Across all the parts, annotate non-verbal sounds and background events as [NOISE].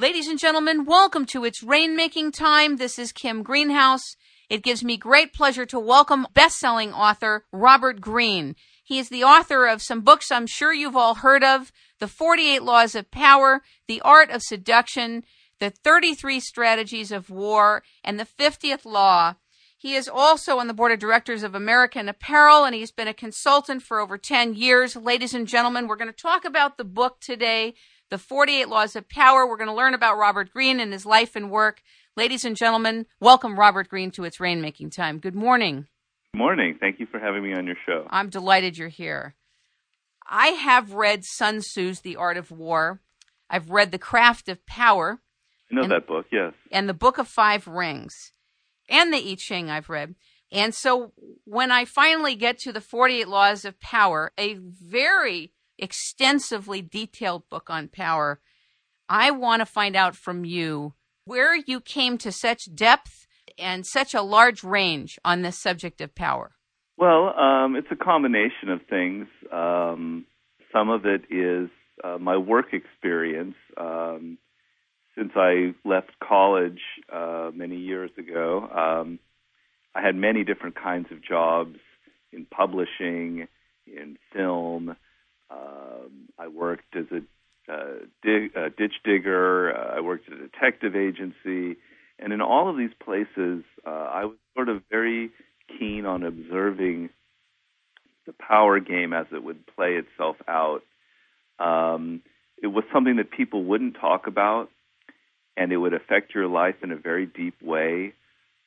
Ladies and gentlemen, welcome to It's Rainmaking Time. This is Kim Greenhouse. It gives me great pleasure to welcome best-selling author Robert Greene. He is the author of some books I'm sure you've all heard of, The 48 Laws of Power, The Art of Seduction, The 33 Strategies of War, and The 50th Law. He is also on the board of directors of American Apparel and he's been a consultant for over 10 years. Ladies and gentlemen, we're going to talk about the book today, The 48 Laws of Power. We're going to learn about Robert Greene and his life and work. Ladies and gentlemen, welcome Robert Greene to It's Rainmaking Time. Good morning. Good morning. Thank you for having me on your show. I'm delighted you're here. I have read Sun Tzu's The Art of War. I've read The Craft of Power. I know and, that book, yes. And The Book of Five Rings and the I Ching I've read. And so when I finally get to the 48 Laws of Power, a very extensively detailed book on power, I want to find out from you where you came to such depth and such a large range on this subject of power. Well, um, it's a combination of things. Um, some of it is uh, my work experience. Um, since I left college uh, many years ago. Um, I had many different kinds of jobs in publishing, in film. Um, I worked as a, uh, dig, a ditch digger. Uh, I worked at a detective agency, and in all of these places, uh, I was sort of very keen on observing the power game as it would play itself out. Um, it was something that people wouldn't talk about and it would affect your life in a very deep way.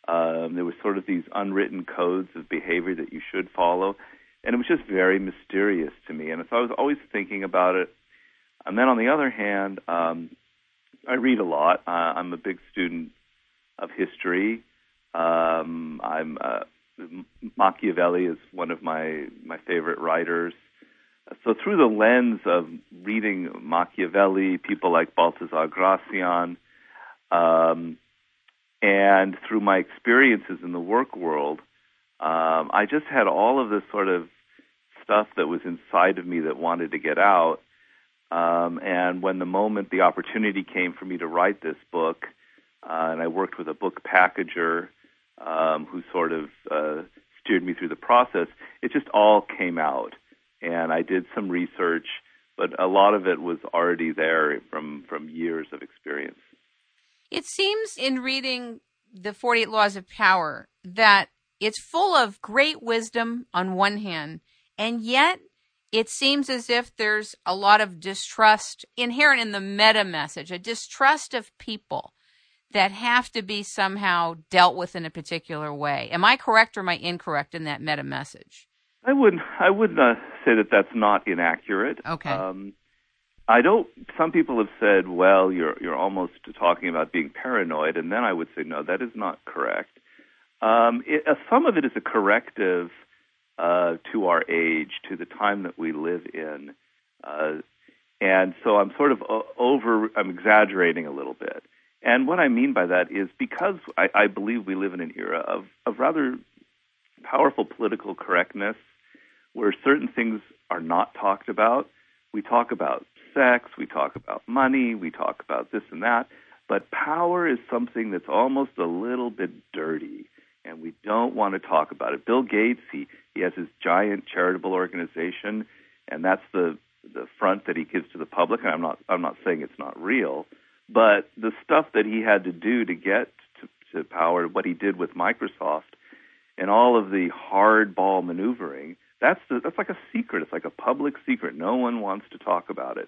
Um, there was sort of these unwritten codes of behavior that you should follow, and it was just very mysterious to me. And so I was always thinking about it. And then on the other hand, um, I read a lot. Uh, I'm a big student of history. Um, I'm uh, Machiavelli is one of my my favorite writers. So through the lens of reading Machiavelli, people like Baltasar Gracian, um, and through my experiences in the work world, um, I just had all of this sort of stuff that was inside of me that wanted to get out. Um, and when the moment, the opportunity came for me to write this book, uh, and I worked with a book packager um, who sort of uh, steered me through the process, it just all came out. And I did some research, but a lot of it was already there from, from years of experience. It seems in reading the 48 Laws of Power that it's full of great wisdom on one hand, and yet it seems as if there's a lot of distrust inherent in the meta message, a distrust of people that have to be somehow dealt with in a particular way. Am I correct or am I incorrect in that meta message? I would I would uh, say that that's not inaccurate. Okay. Um, I don't. Some people have said, "Well, you're you're almost talking about being paranoid," and then I would say, "No, that is not correct." Um, it, uh, some of it is a corrective uh, to our age, to the time that we live in, uh, and so I'm sort of over. I'm exaggerating a little bit, and what I mean by that is because I, I believe we live in an era of of rather powerful political correctness, where certain things are not talked about. We talk about sex, we talk about money, we talk about this and that, but power is something that's almost a little bit dirty, and we don't want to talk about it. Bill Gates, he, he has his giant charitable organization, and that's the the front that he gives to the public. And I'm not I'm not saying it's not real, but the stuff that he had to do to get to, to power, what he did with Microsoft, and all of the hardball maneuvering that's the, that's like a secret. It's like a public secret. No one wants to talk about it.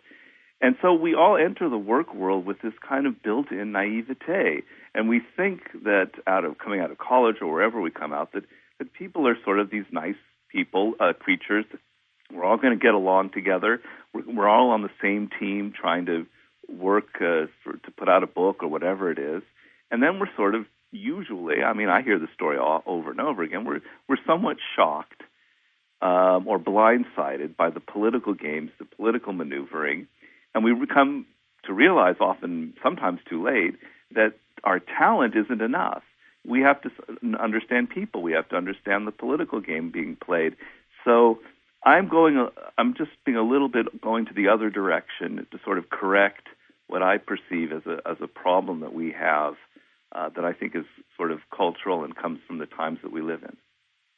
And so we all enter the work world with this kind of built-in naivete, and we think that out of coming out of college or wherever we come out, that that people are sort of these nice people, uh, creatures. We're all going to get along together. We're, we're all on the same team, trying to work uh, for, to put out a book or whatever it is. And then we're sort of usually, I mean, I hear the story all over and over again. We're we're somewhat shocked um, or blindsided by the political games, the political maneuvering, and we come to realize often, sometimes too late, that our talent isn't enough. We have to understand people. We have to understand the political game being played. So I'm going. I'm just being a little bit going to the other direction to sort of correct what I perceive as a as a problem that we have uh, that I think is sort of cultural and comes from the times that we live in.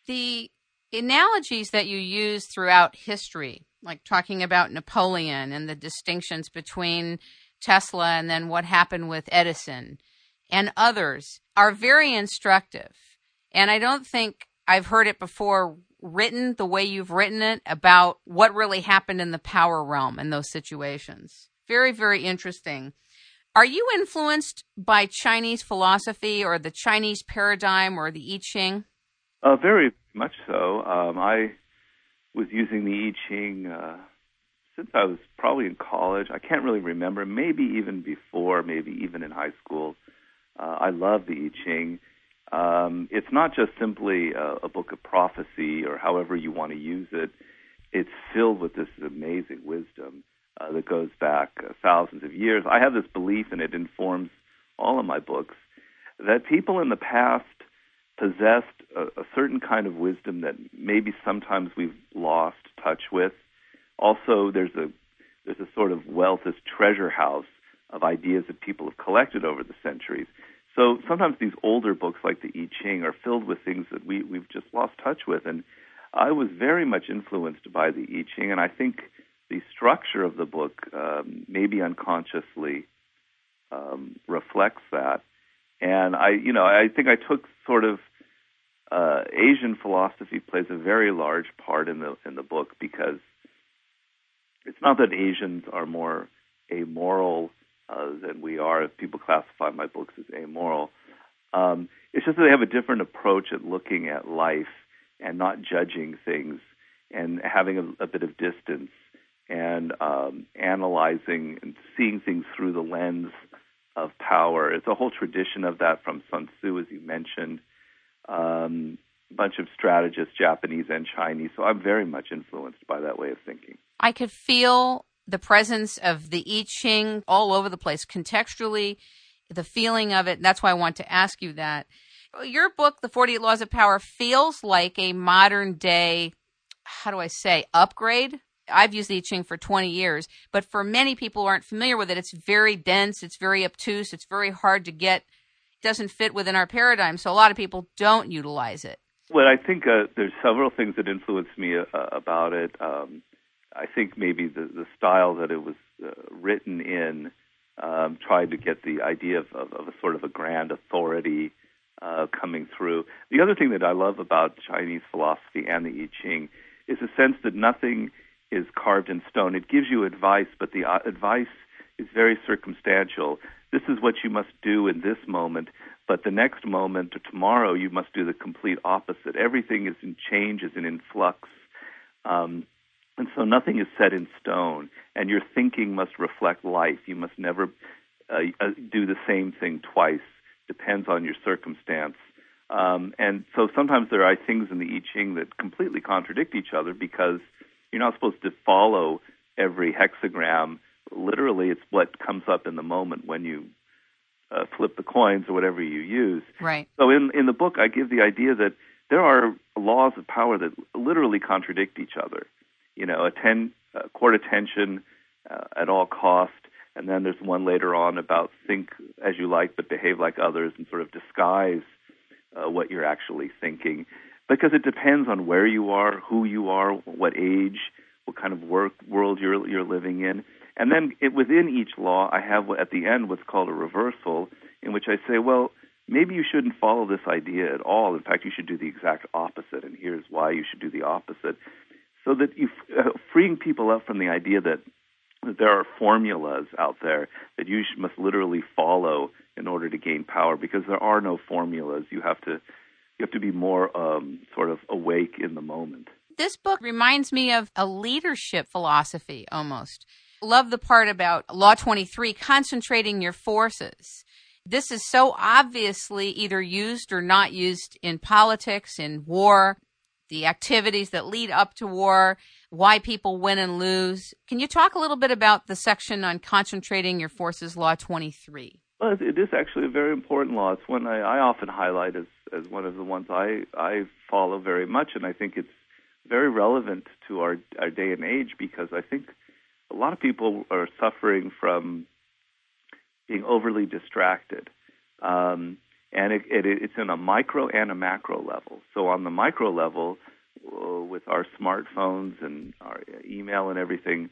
The analogies that you use throughout history, like talking about Napoleon and the distinctions between Tesla and then what happened with Edison and others, are very instructive. And I don't think I've heard it before written the way you've written it about what really happened in the power realm in those situations. Very, very interesting. Are you influenced by Chinese philosophy or the Chinese paradigm or the I Ching? Uh, very much so. Um, I was using the I Ching uh, since I was probably in college. I can't really remember. Maybe even before, maybe even in high school. Uh, I love the I Ching. Um, it's not just simply a, a book of prophecy or however you want to use it. It's filled with this amazing wisdom uh, that goes back uh, thousands of years. I have this belief, and it informs all of my books, that people in the past possessed a, a certain kind of wisdom that maybe sometimes we've lost touch with. Also, there's a there's a sort of wealth, this treasure house of ideas that people have collected over the centuries. So sometimes these older books like the I Ching are filled with things that we we've just lost touch with, and I was very much influenced by the I Ching, and I think the structure of the book um, maybe unconsciously um, reflects that. And I, you know, I think I took sort of uh, Asian philosophy plays a very large part in the in the book because it's not that Asians are more amoral uh, than we are. If people classify my books as amoral, um, it's just that they have a different approach at looking at life and not judging things and having a, a bit of distance and um, analyzing and seeing things through the lens of power. It's a whole tradition of that from Sun Tzu, as you mentioned. Um, bunch of strategists, Japanese and Chinese. So I'm very much influenced by that way of thinking. I could feel the presence of the I Ching all over the place contextually, the feeling of it. And That's why I want to ask you that. Your book, The 48 Laws of Power, feels like a modern day, how do I say, upgrade I've used the I Ching for 20 years, but for many people who aren't familiar with it, it's very dense, it's very obtuse, it's very hard to get, doesn't fit within our paradigm. So a lot of people don't utilize it. Well, I think uh, there's several things that influenced me uh, about it. Um, I think maybe the, the style that it was uh, written in um, tried to get the idea of, of, of, a sort of a grand authority uh, coming through. The other thing that I love about Chinese philosophy and the I Ching is a sense that nothing is carved in stone. It gives you advice, but the uh, advice is very circumstantial. This is what you must do in this moment, but the next moment or tomorrow you must do the complete opposite. Everything is in change, is in flux. Um, and so nothing is set in stone, and your thinking must reflect life. You must never uh, uh, do the same thing twice. Depends on your circumstance. Um, and so sometimes there are things in the I Ching that completely contradict each other because you're not supposed to follow every hexagram. Literally, it's what comes up in the moment when you uh, flip the coins or whatever you use. Right. So in in the book, I give the idea that there are laws of power that literally contradict each other. You know, attend uh, court attention uh, at all cost, and then there's one later on about think as you like but behave like others, and sort of disguise uh, what you're actually thinking because it depends on where you are, who you are, what age, what kind of work world you're you're living in. And then it, within each law, I have at the end what's called a reversal, in which I say, well, maybe you shouldn't follow this idea at all. In fact, you should do the exact opposite, and here's why you should do the opposite. So that you uh, freeing people up from the idea that, that there are formulas out there that you must literally follow in order to gain power, because there are no formulas. You have to you have to be more um, sort of awake in the moment. This book reminds me of a leadership philosophy almost. Love the part about Law 23 concentrating your forces. This is so obviously either used or not used in politics, in war, the activities that lead up to war, why people win and lose. Can you talk a little bit about the section on concentrating your forces, Law 23? Well, it is actually a very important law. It's one I, I often highlight as, as one of the ones I, I follow very much, and I think it's very relevant to our, our day and age because I think a lot of people are suffering from being overly distracted. Um, and it, it, it's in a micro and a macro level. So on the micro level, uh, with our smartphones and our email and everything,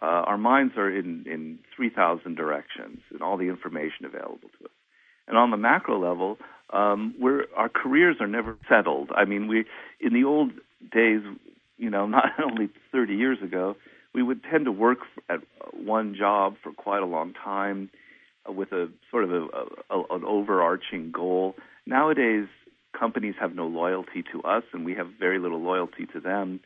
uh, our minds are in, in 3,000 directions and all the information available to us. And on the macro level, um, we're, our careers are never settled. I mean, we in the old days, you know, [LAUGHS] not only 30 years ago, we would tend to work at one job for quite a long time uh, with a sort of a, a, an overarching goal. Nowadays, companies have no loyalty to us, and we have very little loyalty to them.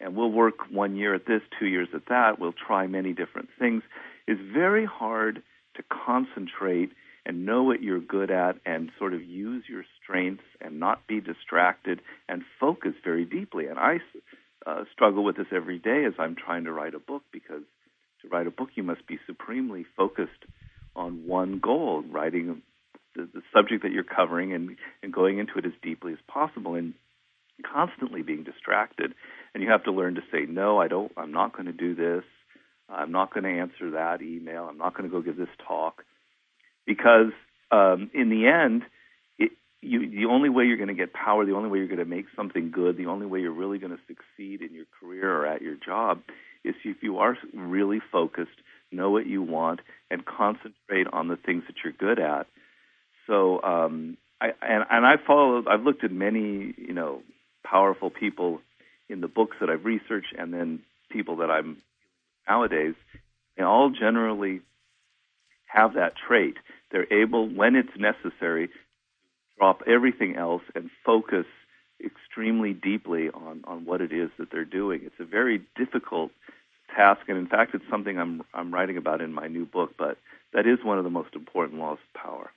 And we'll work one year at this, two years at that. We'll try many different things. It's very hard to concentrate and know what you're good at and sort of use your strengths and not be distracted and focus very deeply. And I uh, struggle with this every day as I'm trying to write a book because to write a book you must be supremely focused on one goal, writing the, the subject that you're covering and, and going into it as deeply as possible and constantly being distracted. And you have to learn to say, no, I don't, I'm not going to do this. I'm not going to answer that email. I'm not going to go give this talk because um, in the end, you, the only way you're going to get power, the only way you're going to make something good, the only way you're really going to succeed in your career or at your job is if you are really focused, know what you want, and concentrate on the things that you're good at. So, um, I, and, and I followed, I've looked at many, you know, powerful people in the books that I've researched, and then people that I'm nowadays. They all generally have that trait. They're able, when it's necessary, drop everything else and focus extremely deeply on, on what it is that they're doing. It's a very difficult task, and in fact, it's something I'm, I'm writing about in my new book, but that is one of the most important laws of power.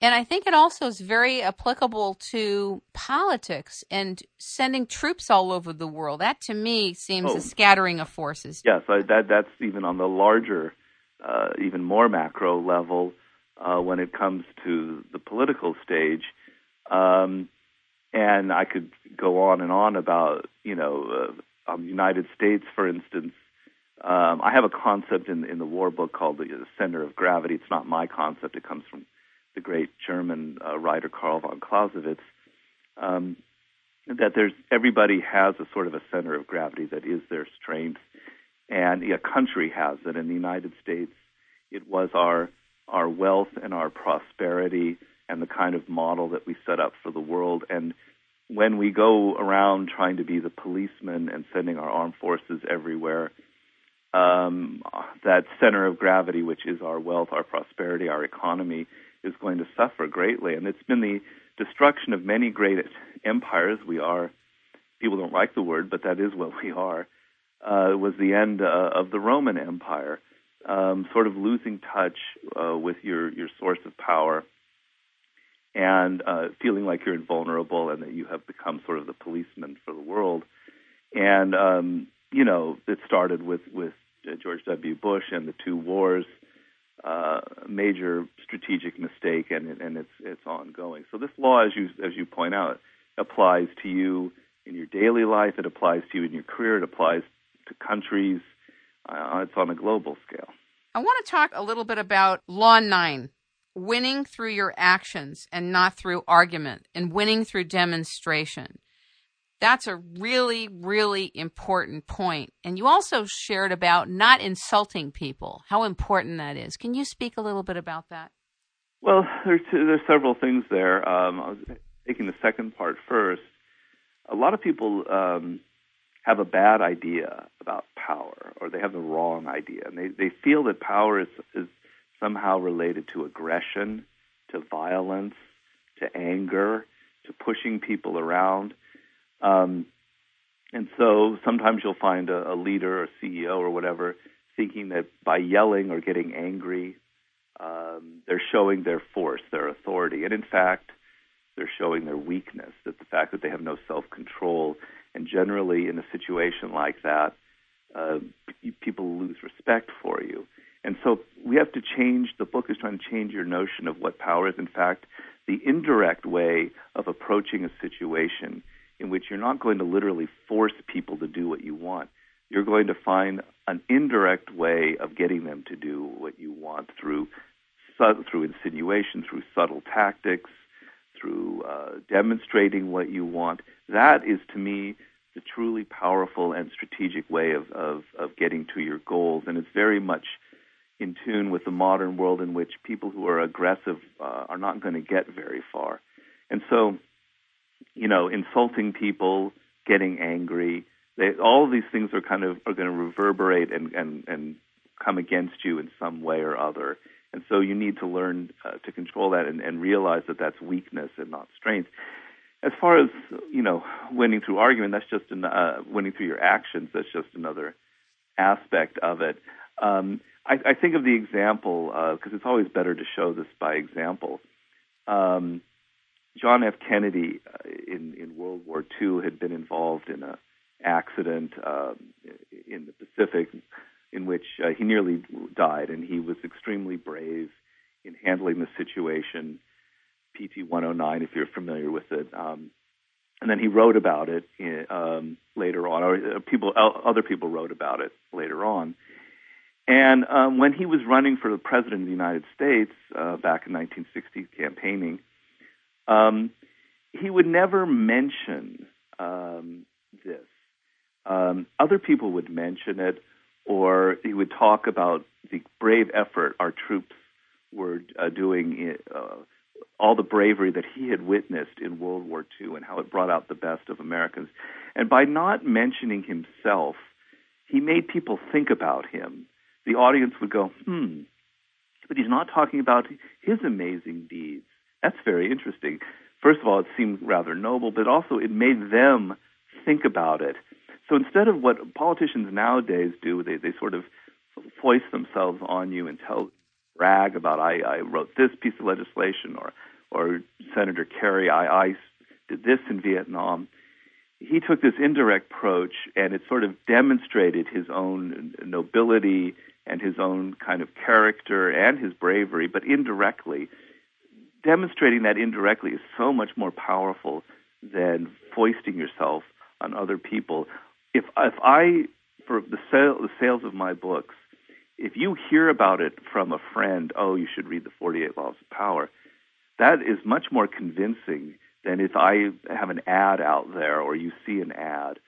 And I think it also is very applicable to politics and sending troops all over the world. That to me seems oh. a scattering of forces. Yes, I, that that's even on the larger uh, even more macro level uh, when it comes to the political stage. Um, and I could go on and on about, you know, uh, um, United States, for instance. Um, I have a concept in, in the war book called the center of gravity. It's not my concept. It comes from the great German uh, writer Karl von Clausewitz. Um, that there's everybody has a sort of a center of gravity that is their strength and a country has it. In the United States, it was our our wealth and our prosperity and the kind of model that we set up for the world. And when we go around trying to be the policeman and sending our armed forces everywhere, um, that center of gravity, which is our wealth, our prosperity, our economy, is going to suffer greatly. And it's been the destruction of many great empires. We are, people don't like the word, but that is what we are uh, was the end uh, of the Roman Empire, um, sort of losing touch uh, with your, your source of power and uh, feeling like you're invulnerable and that you have become sort of the policeman for the world. And, um, you know, it started with, with George W. Bush and the two wars, uh, major strategic mistake, and, and it's, it's ongoing. So this law, as you, as you point out, applies to you in your daily life. It applies to you in your career. It applies to countries. Uh, it's on a global scale. I want to talk a little bit about Law 9 winning through your actions and not through argument, and winning through demonstration. That's a really, really important point. And you also shared about not insulting people, how important that is. Can you speak a little bit about that? Well, there's, there's several things there. Um, I was taking the second part first. A lot of people um, have a bad idea about power or they have the wrong idea and they, they feel that power is, is somehow related to aggression, to violence, to anger, to pushing people around. Um, and so sometimes you'll find a, a leader or CEO or whatever thinking that by yelling or getting angry, um, they're showing their force, their authority. And in fact, they're showing their weakness, that the fact that they have no self control and generally, in a situation like that, uh, people lose respect for you. And so we have to change, the book is trying to change your notion of what power is. In fact, the indirect way of approaching a situation in which you're not going to literally force people to do what you want. You're going to find an indirect way of getting them to do what you want through through insinuation, through subtle tactics, through uh, demonstrating what you want. That is, to me, the truly powerful and strategic way of, of, of getting to your goals. And it's very much in tune with the modern world in which people who are aggressive uh, are not going to get very far. And so, you know, insulting people, getting angry, they, all of these things are kind of are going to reverberate and, and, and come against you in some way or other. And so you need to learn uh, to control that and, and realize that that's weakness and not strength. As far as you know, winning through argument, that's just an, uh, winning through your actions. That's just another aspect of it. Um, I, I think of the example because uh, it's always better to show this by example. Um, John F. Kennedy uh, in, in World War II had been involved in an accident um, in the Pacific in which uh, he nearly died, and he was extremely brave in handling the situation. PT 109, if you're familiar with it. Um, and then he wrote about it in, um, later on, or uh, people, other people wrote about it later on. And um, when he was running for the president of the United States uh, back in 1960, campaigning, um, he would never mention um, this. Um, other people would mention it, or he would talk about the brave effort our troops were uh, doing, uh, all the bravery that he had witnessed in World War II, and how it brought out the best of Americans. And by not mentioning himself, he made people think about him. The audience would go, hmm, but he's not talking about his amazing deeds. That's very interesting. First of all, it seemed rather noble, but also it made them think about it so instead of what politicians nowadays do, they, they sort of foist themselves on you and tell, brag about, I, I wrote this piece of legislation, or, or Senator Kerry, I, I did this in Vietnam. He took this indirect approach, and it sort of demonstrated his own nobility and his own kind of character and his bravery, but indirectly. Demonstrating that indirectly is so much more powerful than foisting yourself on other people if if I for the sale the sales of my books, if you hear about it from a friend, oh, you should read the 48 Laws of Power, that is much more convincing than if I have an ad out there or you see an ad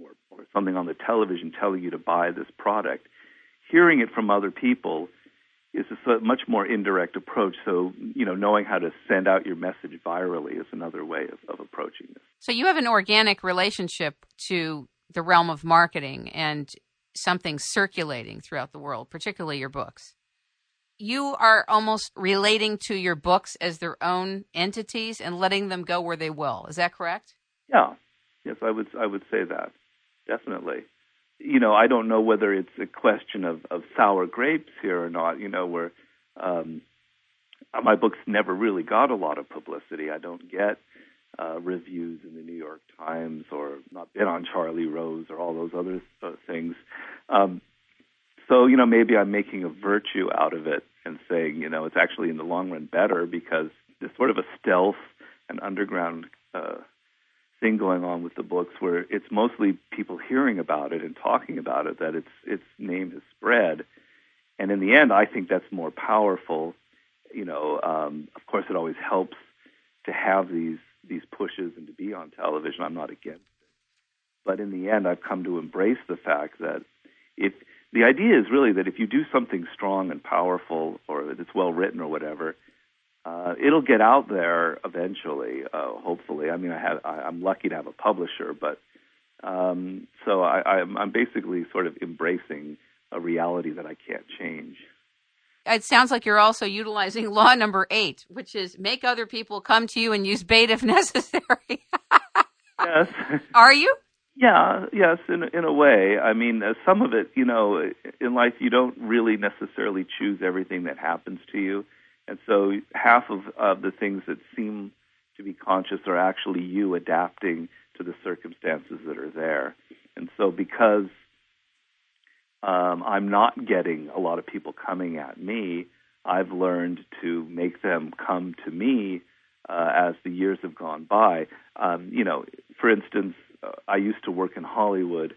or, or something on the television telling you to buy this product. Hearing it from other people is a much more indirect approach. So, you know, knowing how to send out your message virally is another way of, of approaching this. So, you have an organic relationship to the realm of marketing and something circulating throughout the world, particularly your books. You are almost relating to your books as their own entities and letting them go where they will. Is that correct? Yeah. Yes, I would I would say that. Definitely. You know, I don't know whether it's a question of, of sour grapes here or not, you know, where um, my books never really got a lot of publicity. I don't get uh, reviews in the New York Times or not been on Charlie Rose or all those other uh, things. Um, so, you know, maybe I'm making a virtue out of it and saying, you know, it's actually in the long run better because there's sort of a stealth and underground uh, thing going on with the books where it's mostly people hearing about it and talking about it that its its name has spread. And in the end, I think that's more powerful. You know, um, of course, it always helps to have these these pushes and to be on television. I'm not against it. But in the end, I've come to embrace the fact that if the idea is really that if you do something strong and powerful or that's well written or whatever, uh, it'll get out there eventually. Uh, hopefully, I mean, I have I, I'm lucky to have a publisher, but um, so I, I'm, I'm basically sort of embracing a reality that I can't change it sounds like you're also utilizing [LAUGHS] law number eight, which is make other people come to you and use bait if [LAUGHS] necessary. yes. [LAUGHS] Are you? Yeah, yes, in in a way. I mean, uh, some of it, you know, in life you don't really necessarily choose everything that happens to you, and so half of the things that seem to be conscious are actually you adapting to the circumstances that are there. And so, because um, I'm not getting a lot of people coming at me. I've learned to make them come to me uh, as the years have gone by. Um, you know, for instance, uh, I used to work in Hollywood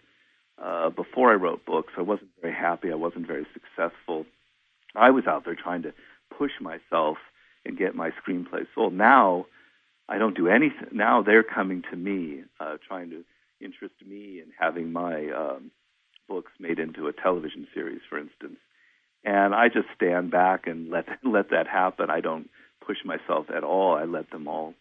uh, before I wrote books. I wasn't very happy. I wasn't very successful. I was out there trying to push myself and get my screenplay sold. Now, I don't do anything. Now they're coming to me, uh, trying to interest me in having my um, books made into a television series, for instance. And I just stand back and let [LAUGHS] let that happen. I don't push myself at all. I let them all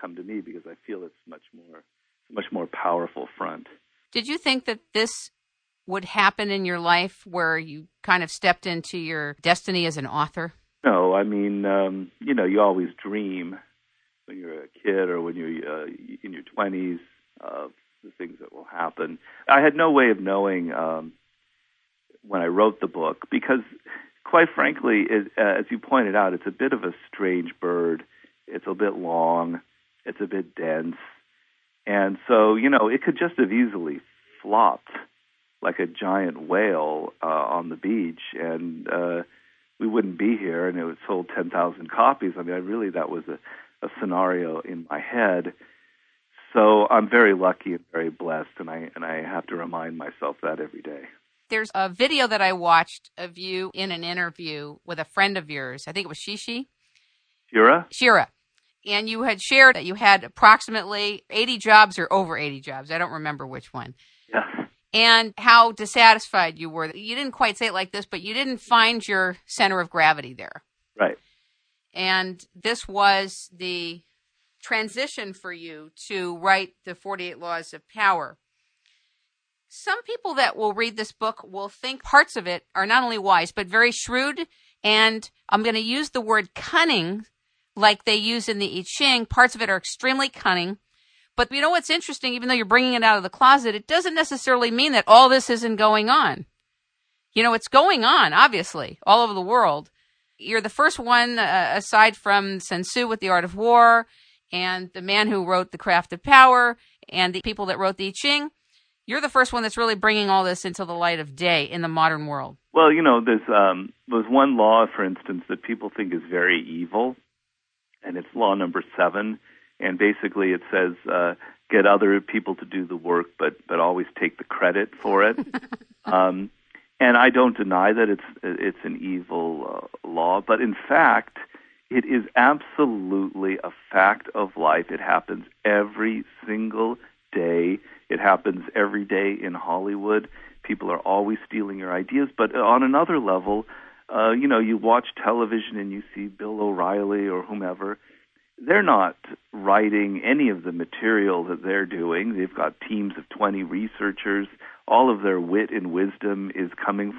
come to me because I feel it's much more much more powerful front. Did you think that this would happen in your life where you kind of stepped into your destiny as an author? No, I mean, um, you know, you always dream when you're a kid or when you're uh, in your 20s of the things that will happen. I had no way of knowing um, when I wrote the book because, quite frankly, it, uh, as you pointed out, it's a bit of a strange bird. It's a bit long. It's a bit dense. And so, you know, it could just have easily flopped like a giant whale uh, on the beach, and uh, we wouldn't be here. And it was sold 10,000 copies. I mean, I really that was a, a scenario in my head. So I'm very lucky and very blessed, and I and I have to remind myself that every day. There's a video that I watched of you in an interview with a friend of yours. I think it was Shishi. Shira. Shira. And you had shared that you had approximately 80 jobs or over 80 jobs. I don't remember which one. And how dissatisfied you were. You didn't quite say it like this, but you didn't find your center of gravity there. Right. And this was the transition for you to write the 48 Laws of Power. Some people that will read this book will think parts of it are not only wise, but very shrewd. And I'm going to use the word cunning like they use in the I Ching. Parts of it are extremely cunning but you know what's interesting? Even though you're bringing it out of the closet, it doesn't necessarily mean that all this isn't going on. You know, it's going on, obviously, all over the world. You're the first one, uh, aside from Sun Tzu with The Art of War and the man who wrote The Craft of Power and the people that wrote the I Ching. You're the first one that's really bringing all this into the light of day in the modern world. Well, you know, there's um, there's one law, for instance, that people think is very evil, and it's law number seven and basically it says uh, get other people to do the work, but but always take the credit for it. [LAUGHS] um, and I don't deny that it's it's an evil uh, law, but in fact, it is absolutely a fact of life. It happens every single day. It happens every day in Hollywood. People are always stealing your ideas, but on another level, uh, you know, you watch television and you see Bill O'Reilly or whomever they're not writing any of the material that they're doing. They've got teams of 20 researchers. All of their wit and wisdom is coming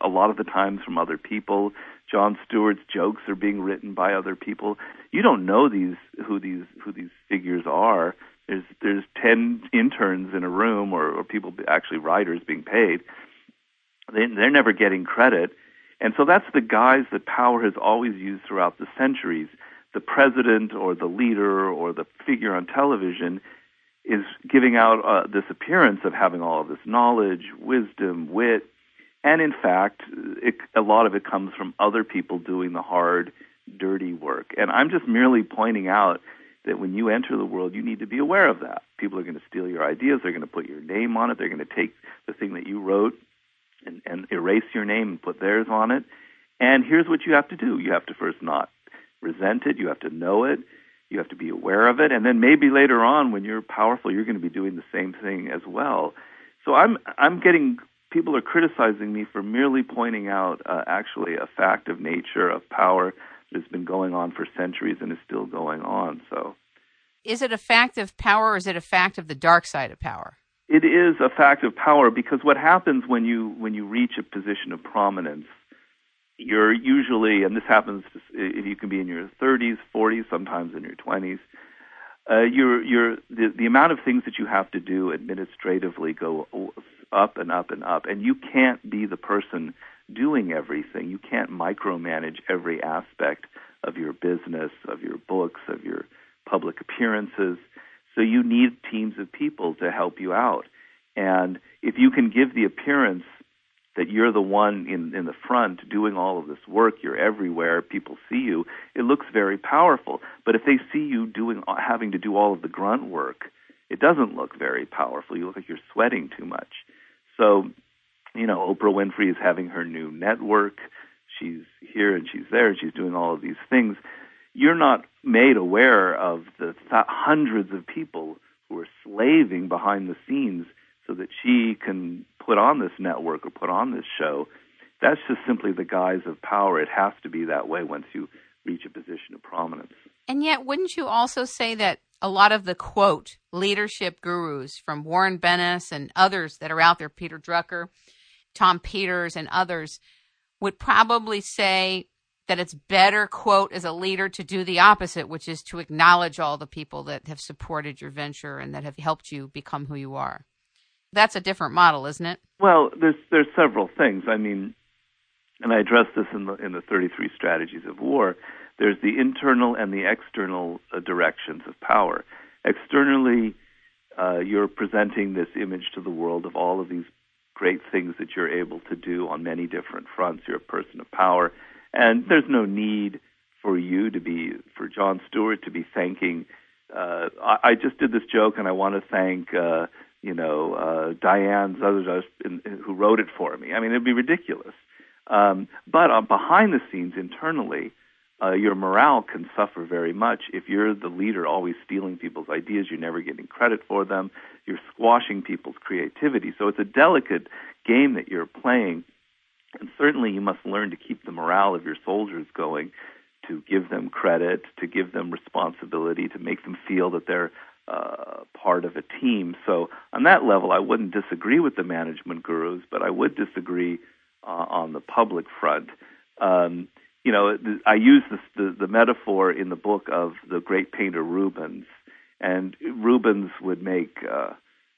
a lot of the times from other people. Jon Stewart's jokes are being written by other people. You don't know these who these who these figures are. There's there's 10 interns in a room or, or people actually writers being paid. They they're never getting credit. And so that's the guise that power has always used throughout the centuries the president or the leader or the figure on television is giving out uh, this appearance of having all of this knowledge, wisdom, wit, and in fact, it, a lot of it comes from other people doing the hard, dirty work. And I'm just merely pointing out that when you enter the world, you need to be aware of that. People are going to steal your ideas. They're going to put your name on it. They're going to take the thing that you wrote and, and erase your name and put theirs on it. And here's what you have to do. You have to first not resent it. You have to know it. You have to be aware of it. And then maybe later on, when you're powerful, you're going to be doing the same thing as well. So I'm I'm getting people are criticizing me for merely pointing out uh, actually a fact of nature of power that has been going on for centuries and is still going on. So, is it a fact of power, or is it a fact of the dark side of power? It is a fact of power because what happens when you when you reach a position of prominence you're usually, and this happens if you can be in your 30s, 40s, sometimes in your 20s. Uh, you're, you're, the, the amount of things that you have to do administratively go up and up and up, and you can't be the person doing everything. You can't micromanage every aspect of your business, of your books, of your public appearances. So you need teams of people to help you out. And if you can give the appearance that you're the one in, in the front doing all of this work, you're everywhere, people see you, it looks very powerful. But if they see you doing having to do all of the grunt work, it doesn't look very powerful. You look like you're sweating too much. So, you know, Oprah Winfrey is having her new network. she's here and she's there and she's doing all of these things, you're not made aware of the th- hundreds of people who are slaving behind the scenes so that she can put on this network or put on this show. That's just simply the guise of power. It has to be that way once you reach a position of prominence. And yet, wouldn't you also say that a lot of the quote leadership gurus from Warren Bennis and others that are out there, Peter Drucker, Tom Peters, and others, would probably say that it's better, quote, as a leader to do the opposite, which is to acknowledge all the people that have supported your venture and that have helped you become who you are. That's a different model, isn't it? Well, there's there's several things. I mean, and I address this in the in the 33 strategies of war. There's the internal and the external uh, directions of power. Externally, uh, you're presenting this image to the world of all of these great things that you're able to do on many different fronts. You're a person of power, and there's no need for you to be, for Jon Stewart to be thanking. Uh, I, I just did this joke, and I want to thank, uh, you know, uh, Diane's others in, who wrote it for me. I mean, it'd be ridiculous. Um, but uh, behind the scenes, internally, uh, your morale can suffer very much if you're the leader always stealing people's ideas, you're never getting credit for them, you're squashing people's creativity. So it's a delicate game that you're playing. And certainly you must learn to keep the morale of your soldiers going, to give them credit, to give them responsibility, to make them feel that they're uh, part of a team. So on that level, I wouldn't disagree with the management gurus, but I would disagree uh, on the public front. Um, you know, I use the, the metaphor in the book of the great painter Rubens, and Rubens would make, uh,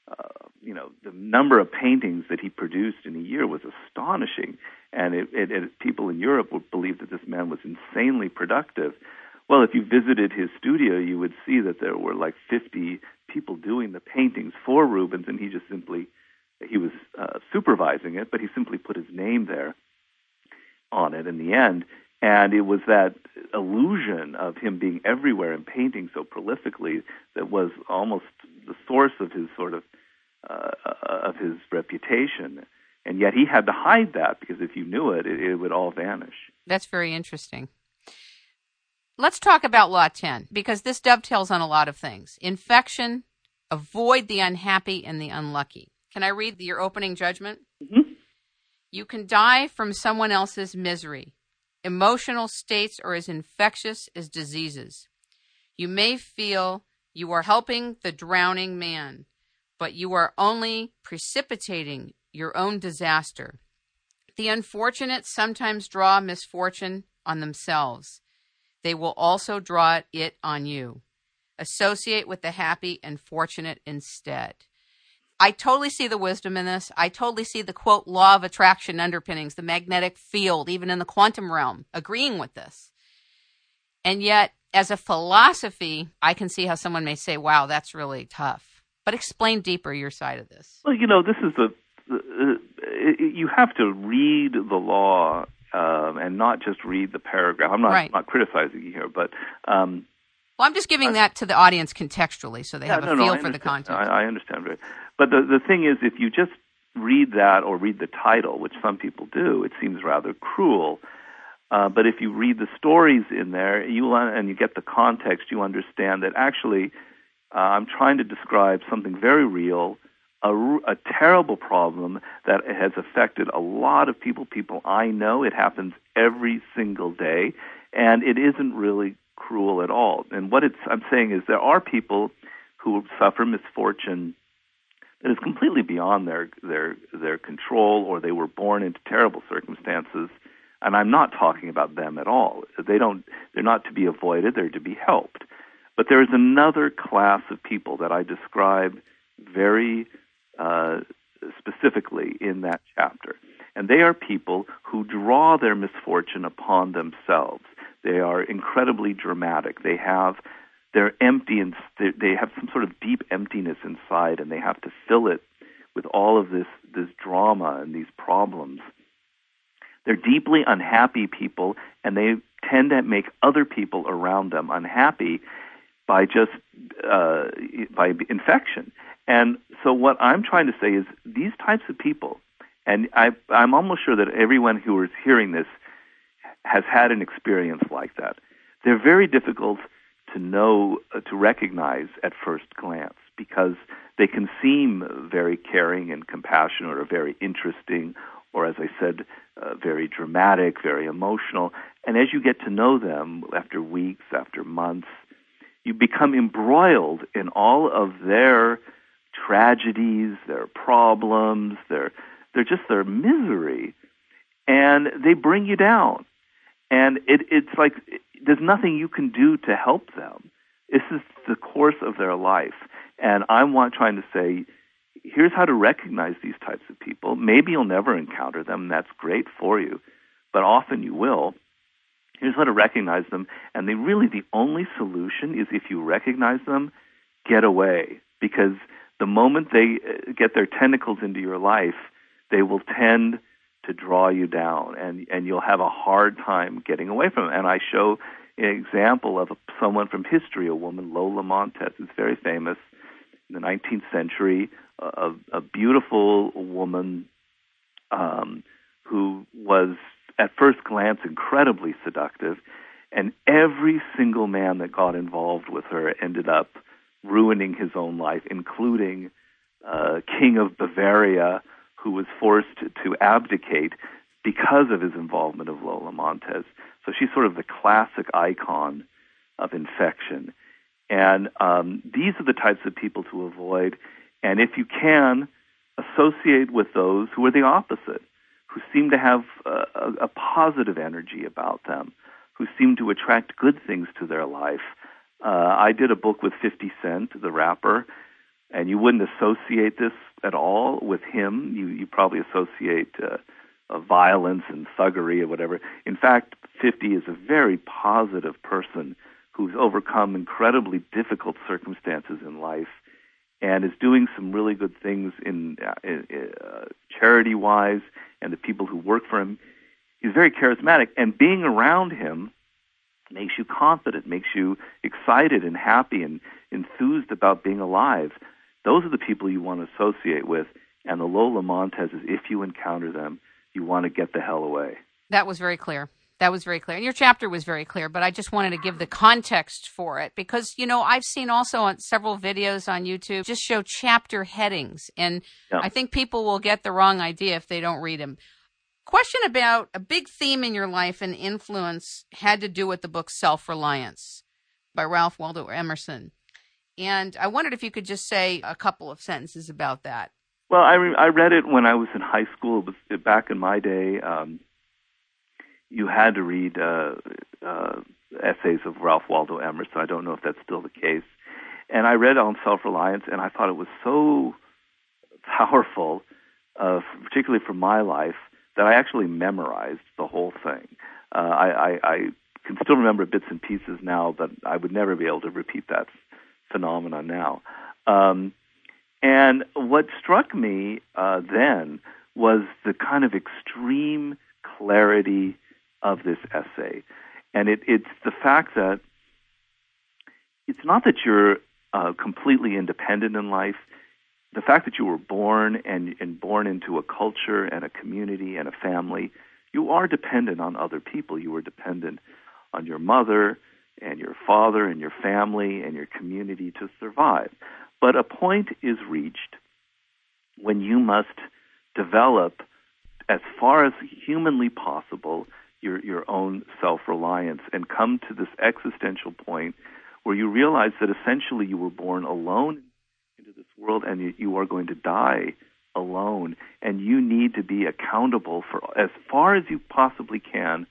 uh, you know, the number of paintings that he produced in a year was astonishing, and it, it, it, people in Europe would believe that this man was insanely productive. Well, if you visited his studio, you would see that there were like 50 people doing the paintings for Rubens, and he just simply he was uh, supervising it, but he simply put his name there on it in the end. And it was that illusion of him being everywhere and painting so prolifically that was almost the source of his sort of uh, of his reputation. And yet he had to hide that because if you knew it, it, it would all vanish. That's very interesting. Let's talk about Law 10 because this dovetails on a lot of things. Infection, avoid the unhappy and the unlucky. Can I read your opening judgment? Mm-hmm. You can die from someone else's misery. Emotional states are as infectious as diseases. You may feel you are helping the drowning man, but you are only precipitating your own disaster. The unfortunate sometimes draw misfortune on themselves. They will also draw it on you. Associate with the happy and fortunate instead. I totally see the wisdom in this. I totally see the quote law of attraction underpinnings, the magnetic field, even in the quantum realm, agreeing with this. And yet, as a philosophy, I can see how someone may say, wow, that's really tough. But explain deeper your side of this. Well, you know, this is the, the uh, you have to read the law um, and not just read the paragraph. I'm not, right. not criticizing you here, but um, well, I'm just giving that to the audience contextually, so they yeah, have no, a feel no, for the context. I, I understand. But the the thing is, if you just read that or read the title, which some people do, it seems rather cruel. Uh, but if you read the stories in there, you and you get the context, you understand that actually, uh, I'm trying to describe something very real, a, a terrible problem that has affected a lot of people. People I know, it happens every single day, and it isn't really cruel at all. And what it's, I'm saying is there are people who suffer misfortune that is completely beyond their their their control, or they were born into terrible circumstances. And I'm not talking about them at all. They don't. They're not to be avoided. They're to be helped. But there is another class of people that I describe very uh, specifically in that chapter, and they are people who draw their misfortune upon themselves. They are incredibly dramatic. They have they're empty and they have some sort of deep emptiness inside, and they have to fill it with all of this this drama and these problems. They're deeply unhappy people, and they tend to make other people around them unhappy by just uh, by infection. And so, what I'm trying to say is these types of people, and I, I'm almost sure that everyone who is hearing this has had an experience like that. They're very difficult to know, uh, to recognize at first glance because they can seem very caring and compassionate or very interesting or, as I said, uh, very dramatic, very emotional. And as you get to know them after weeks, after months, you become embroiled in all of their tragedies, their problems, their they're just their misery, and they bring you down. And it, it's like there's nothing you can do to help them. This is the course of their life, and I'm trying to say, here's how to recognize these types of people. Maybe you'll never encounter them. That's great for you, but often you will. Here's how to recognize them, and they really the only solution is if you recognize them, get away because the moment they uh, get their tentacles into your life, they will tend to draw you down, and and you'll have a hard time getting away from them. And I show an example of a, someone from history, a woman, Lola Montez, who's very famous in the 19th century, a, a beautiful woman um, who was at first glance incredibly seductive, and every single man that got involved with her ended up ruining his own life, including uh, King of Bavaria, who was forced to abdicate because of his involvement of Lola Montez. So she's sort of the classic icon of infection. And um, these are the types of people to avoid. And if you can, associate with those who are the opposite, who seem to have a, a, positive energy about them, who seem to attract good things to their life. Uh, I did a book with 50 Cent, the rapper, and you wouldn't associate this at all with him. You you probably associate uh, uh, violence and thuggery or whatever. In fact, 50 is a very positive person who's overcome incredibly difficult circumstances in life and is doing some really good things in, uh, uh, charity wise and the people who work for him. He's very charismatic, and being around him makes you confident, makes you excited and happy and enthused about being alive. Those are the people you want to associate with. And the Lola Montez is if you encounter them, you want to get the hell away. That was very clear. That was very clear. And your chapter was very clear, but I just wanted to give the context for it because, you know, I've seen also on several videos on YouTube just show chapter headings. And yeah. I think people will get the wrong idea if they don't read them. Question about a big theme in your life and influence had to do with the book Self Reliance by Ralph Waldo Emerson. And I wondered if you could just say a couple of sentences about that. Well, I, re- I read it when I was in high school. It back in my day. Um, you had to read uh, uh, essays of Ralph Waldo Emerson. I don't know if that's still the case. And I read on self reliance, and I thought it was so powerful, uh, particularly for my life, that I actually memorized the whole thing. Uh, I, I, I can still remember bits and pieces now, but I would never be able to repeat that phenomenon now. Um, and what struck me uh, then was the kind of extreme clarity of this essay. And it, it's the fact that it's not that you're uh, completely independent in life. The fact that you were born and, and born into a culture and a community and a family, you are dependent on other people. You are dependent on your mother and your father and your family and your community to survive. But a point is reached when you must develop, as far as humanly possible, your, your own self reliance and come to this existential point where you realize that essentially you were born alone world and you, are going to die alone. And you need to be accountable for as far as you possibly can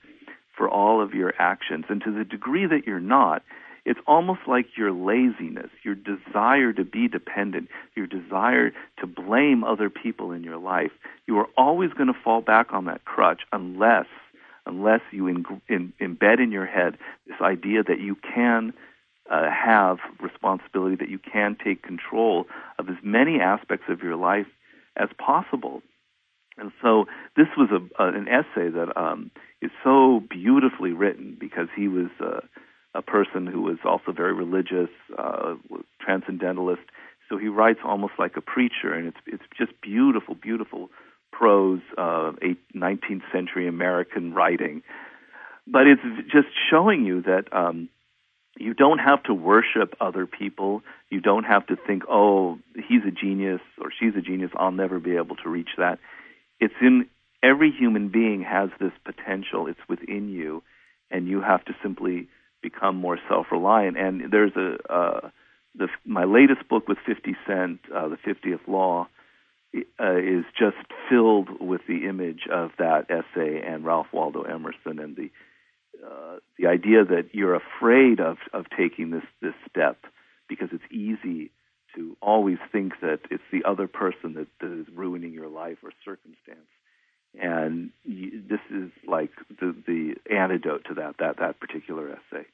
for all of your actions. And to the degree that you're not, it's almost like your laziness, your desire to be dependent, your desire to blame other people in your life. You are always going to fall back on that crutch unless unless you in, in, embed in your head this idea that you can uh, have responsibility, that you can take control of as many aspects of your life as possible. And so this was a, uh, an essay that um, is so beautifully written because he was uh, a person who was also very religious, uh, transcendentalist. So he writes almost like a preacher, and it's it's just beautiful, beautiful prose, uh, 19th century American writing. but it's just showing you that um, you don't have to worship other people. You don't have to think, oh, he's a genius or she's a genius. I'll never be able to reach that. It's in every human being has this potential. It's within you, and you have to simply become more self-reliant. And there's a uh, the my latest book with 50 Cent, uh, the 50th Law, uh, is just filled with the image of that essay and Ralph Waldo Emerson and the uh, the idea that you're afraid of of taking this this step because it's easy to always think that it's the other person that, that is ruining your life or circumstance and you, this is like the the antidote to that that that particular essay.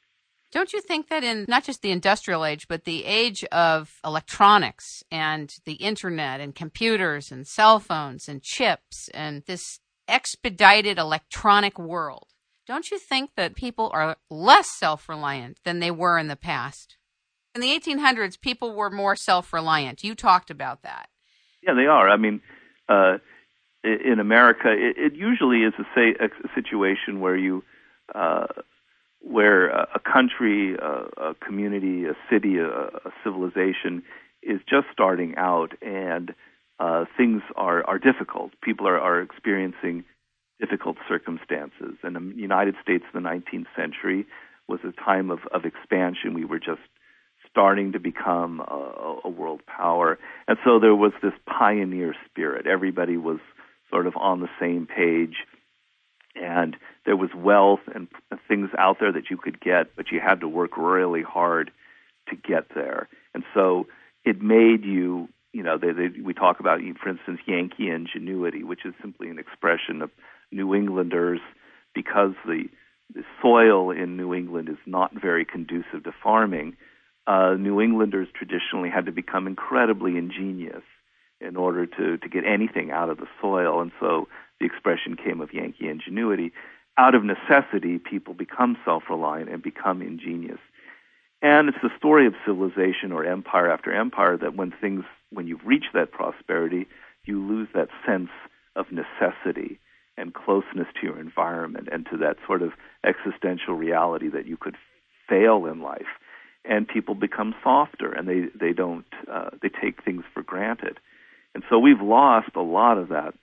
Don't you think that in not just the industrial age, but the age of electronics and the internet and computers and cell phones and chips and this expedited electronic world, don't you think that people are less self reliant than they were in the past? In the 1800s, people were more self reliant. You talked about that. Yeah, they are. I mean, uh, in America, it, it usually is a, say, a situation where you, uh, where a, country, a, a, community, a city, a, a, civilization is just starting out, and uh, things are are difficult. People are are experiencing difficult circumstances. And the United States in the 19th century was a time of, of expansion. We were just starting to become a, a world power. And so there was this pioneer spirit. Everybody was sort of on the same page. And there was wealth and things out there that you could get, but you had to work really hard to get there. And so it made you, you know, they, they, we talk about, for instance, Yankee ingenuity, which is simply an expression of New Englanders because the the soil in New England is not very conducive to farming. Uh, New Englanders traditionally had to become incredibly ingenious in order to, to get anything out of the soil. And so the expression came of Yankee ingenuity. Out of necessity, people become self reliant and become ingenious. And it's the story of civilization or empire after empire that when things, when you've reached that prosperity, you lose that sense of necessity and closeness to your environment and to that sort of existential reality that you could fail in life. And people become softer and they, they don't, uh, they take things for granted. And so we've lost a lot of that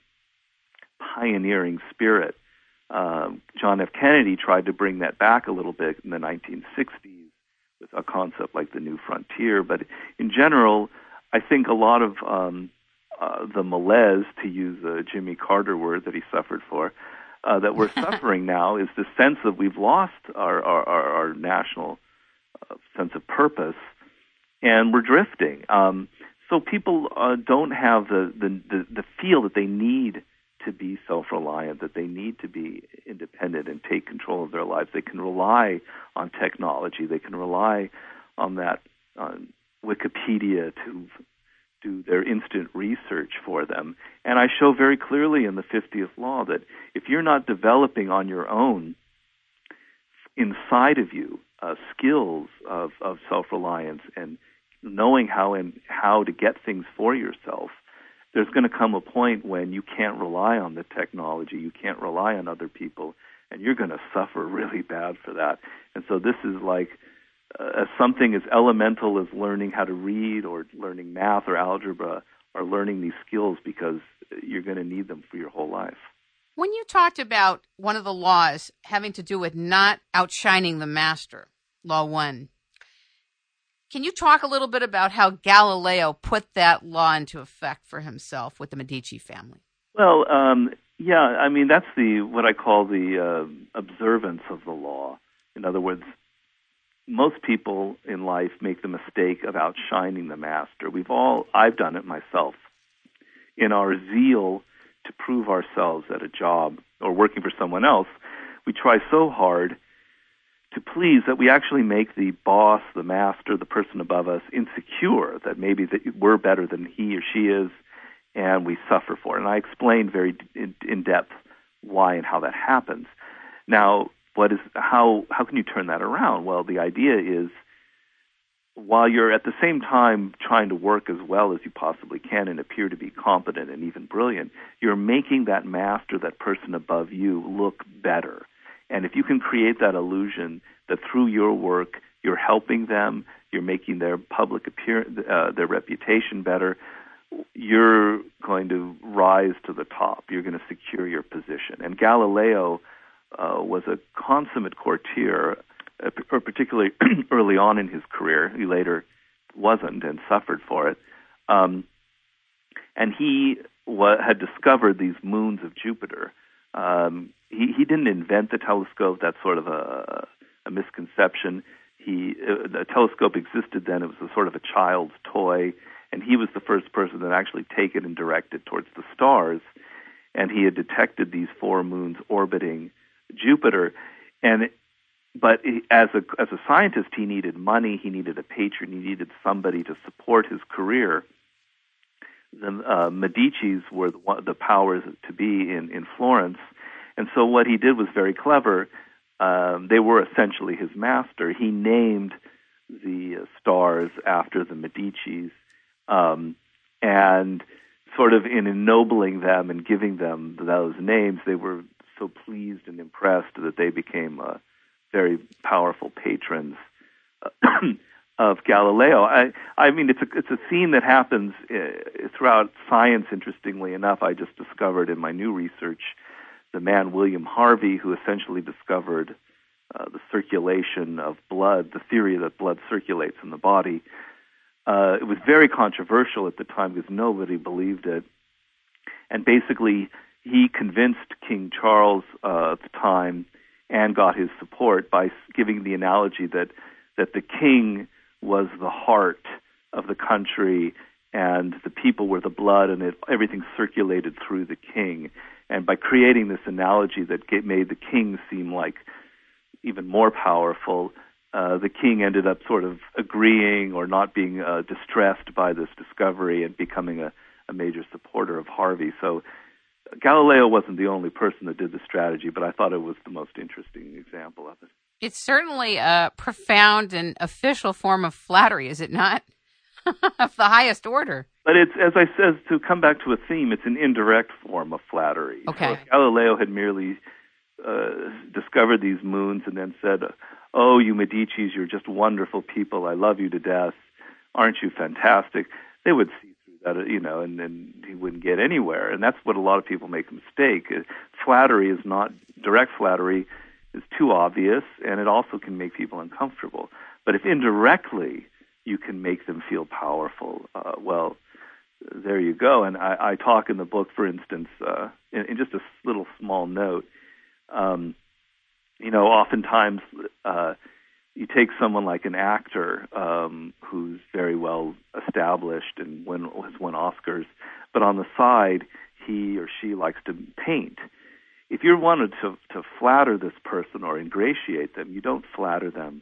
pioneering spirit. Uh, John F. Kennedy tried to bring that back a little bit in the 1960s with a concept like the New Frontier. But in general, I think a lot of um, uh, the malaise, to use a Jimmy Carter word that he suffered for, uh, that we're [LAUGHS] suffering now is the sense that we've lost our, our, our, our national uh, sense of purpose and we're drifting. Um, so people uh, don't have the, the, the, the feel that they need to be self-reliant, that they need to be independent and take control of their lives. They can rely on technology. They can rely on that on Wikipedia to do their instant research for them. And I show very clearly in the 50th law that if you're not developing on your own inside of you uh, skills of, of self-reliance and knowing how and how to get things for yourself, there's going to come a point when you can't rely on the technology, you can't rely on other people, and you're going to suffer [LAUGHS] really bad for that. And so this is like uh, something as elemental as learning how to read or learning math or algebra or learning these skills because you're going to need them for your whole life. When you talked about one of the laws having to do with not outshining the master, Law 1, can you talk a little bit about how Galileo put that law into effect for himself with the Medici family? Well, um, yeah, I mean that's the what I call the uh, observance of the law. In other words, most people in life make the mistake of outshining the master. We've all I've done it myself. In our zeal to prove ourselves at a job or working for someone else, we try so hard to please that we actually make the boss, the master, the person above us insecure that maybe that we're better than he or she is, and we suffer for it. And I explained very in, in depth why and how that happens. Now, what is how how can you turn that around? Well, the idea is while you're at the same time trying to work as well as you possibly can and appear to be competent and even brilliant, you're making that master, that person above you, look better And if you can create that illusion that through your work you're helping them, you're making their public appearance, uh, their reputation better, you're going to rise to the top. You're going to secure your position. And Galileo uh, was a consummate courtier, uh, or particularly [CLEARS THROAT] early on in his career. He later wasn't and suffered for it. Um, and he wa- had discovered these moons of Jupiter. Um, he, he didn't invent the telescope. That's sort of a, a misconception. He uh, the telescope existed then. It was a sort of a child's toy, and he was the first person that actually take it and direct it towards the stars. And he had detected these four moons orbiting Jupiter, and but as a as a scientist, he needed money. He needed a patron. He needed somebody to support his career. The uh, Medici's were the, the powers to be in in Florence, and so what he did was very clever. Um, they were essentially his master. He named the uh, stars after the Medici's, um, and sort of in ennobling them and giving them those names, they were so pleased and impressed that they became uh, very powerful patrons [CLEARS THROAT] of Galileo. I, I mean, it's a it's a theme that happens uh, throughout science. Interestingly enough, I just discovered in my new research the man William Harvey, who essentially discovered uh, the circulation of blood, the theory that blood circulates in the body. Uh, it was very controversial at the time because nobody believed it. And basically, he convinced King Charles uh, at the time and got his support by giving the analogy that that the king was the heart of the country and the people were the blood and it, everything circulated through the king and by creating this analogy that made the king seem like even more powerful, uh, the king ended up sort of agreeing or not being uh, distressed by this discovery and becoming a, a major supporter of Harvey. So Galileo wasn't the only person that did the strategy, but I thought it was the most interesting example of it. It's certainly a profound and official form of flattery, is it not? [LAUGHS] of the highest order. But it's, as I said, to come back to a theme, it's an indirect form of flattery. Okay. So Galileo had merely uh, discovered these moons and then said, "Oh, you Medici's, you're just wonderful people. I love you to death. Aren't you fantastic?" They would see that, you know, and then he wouldn't get anywhere. And that's what a lot of people make a mistake. Uh, flattery is not direct flattery is too obvious, and it also can make people uncomfortable. But if indirectly you can make them feel powerful, uh, well, there you go. And I, I talk in the book, for instance, uh, in, in just a little small note. Um, you know, oftentimes uh, you take someone like an actor um, who's very well established and win, has won Oscars, but on the side he or she likes to paint. If you wanted to to flatter this person or ingratiate them, you don't flatter them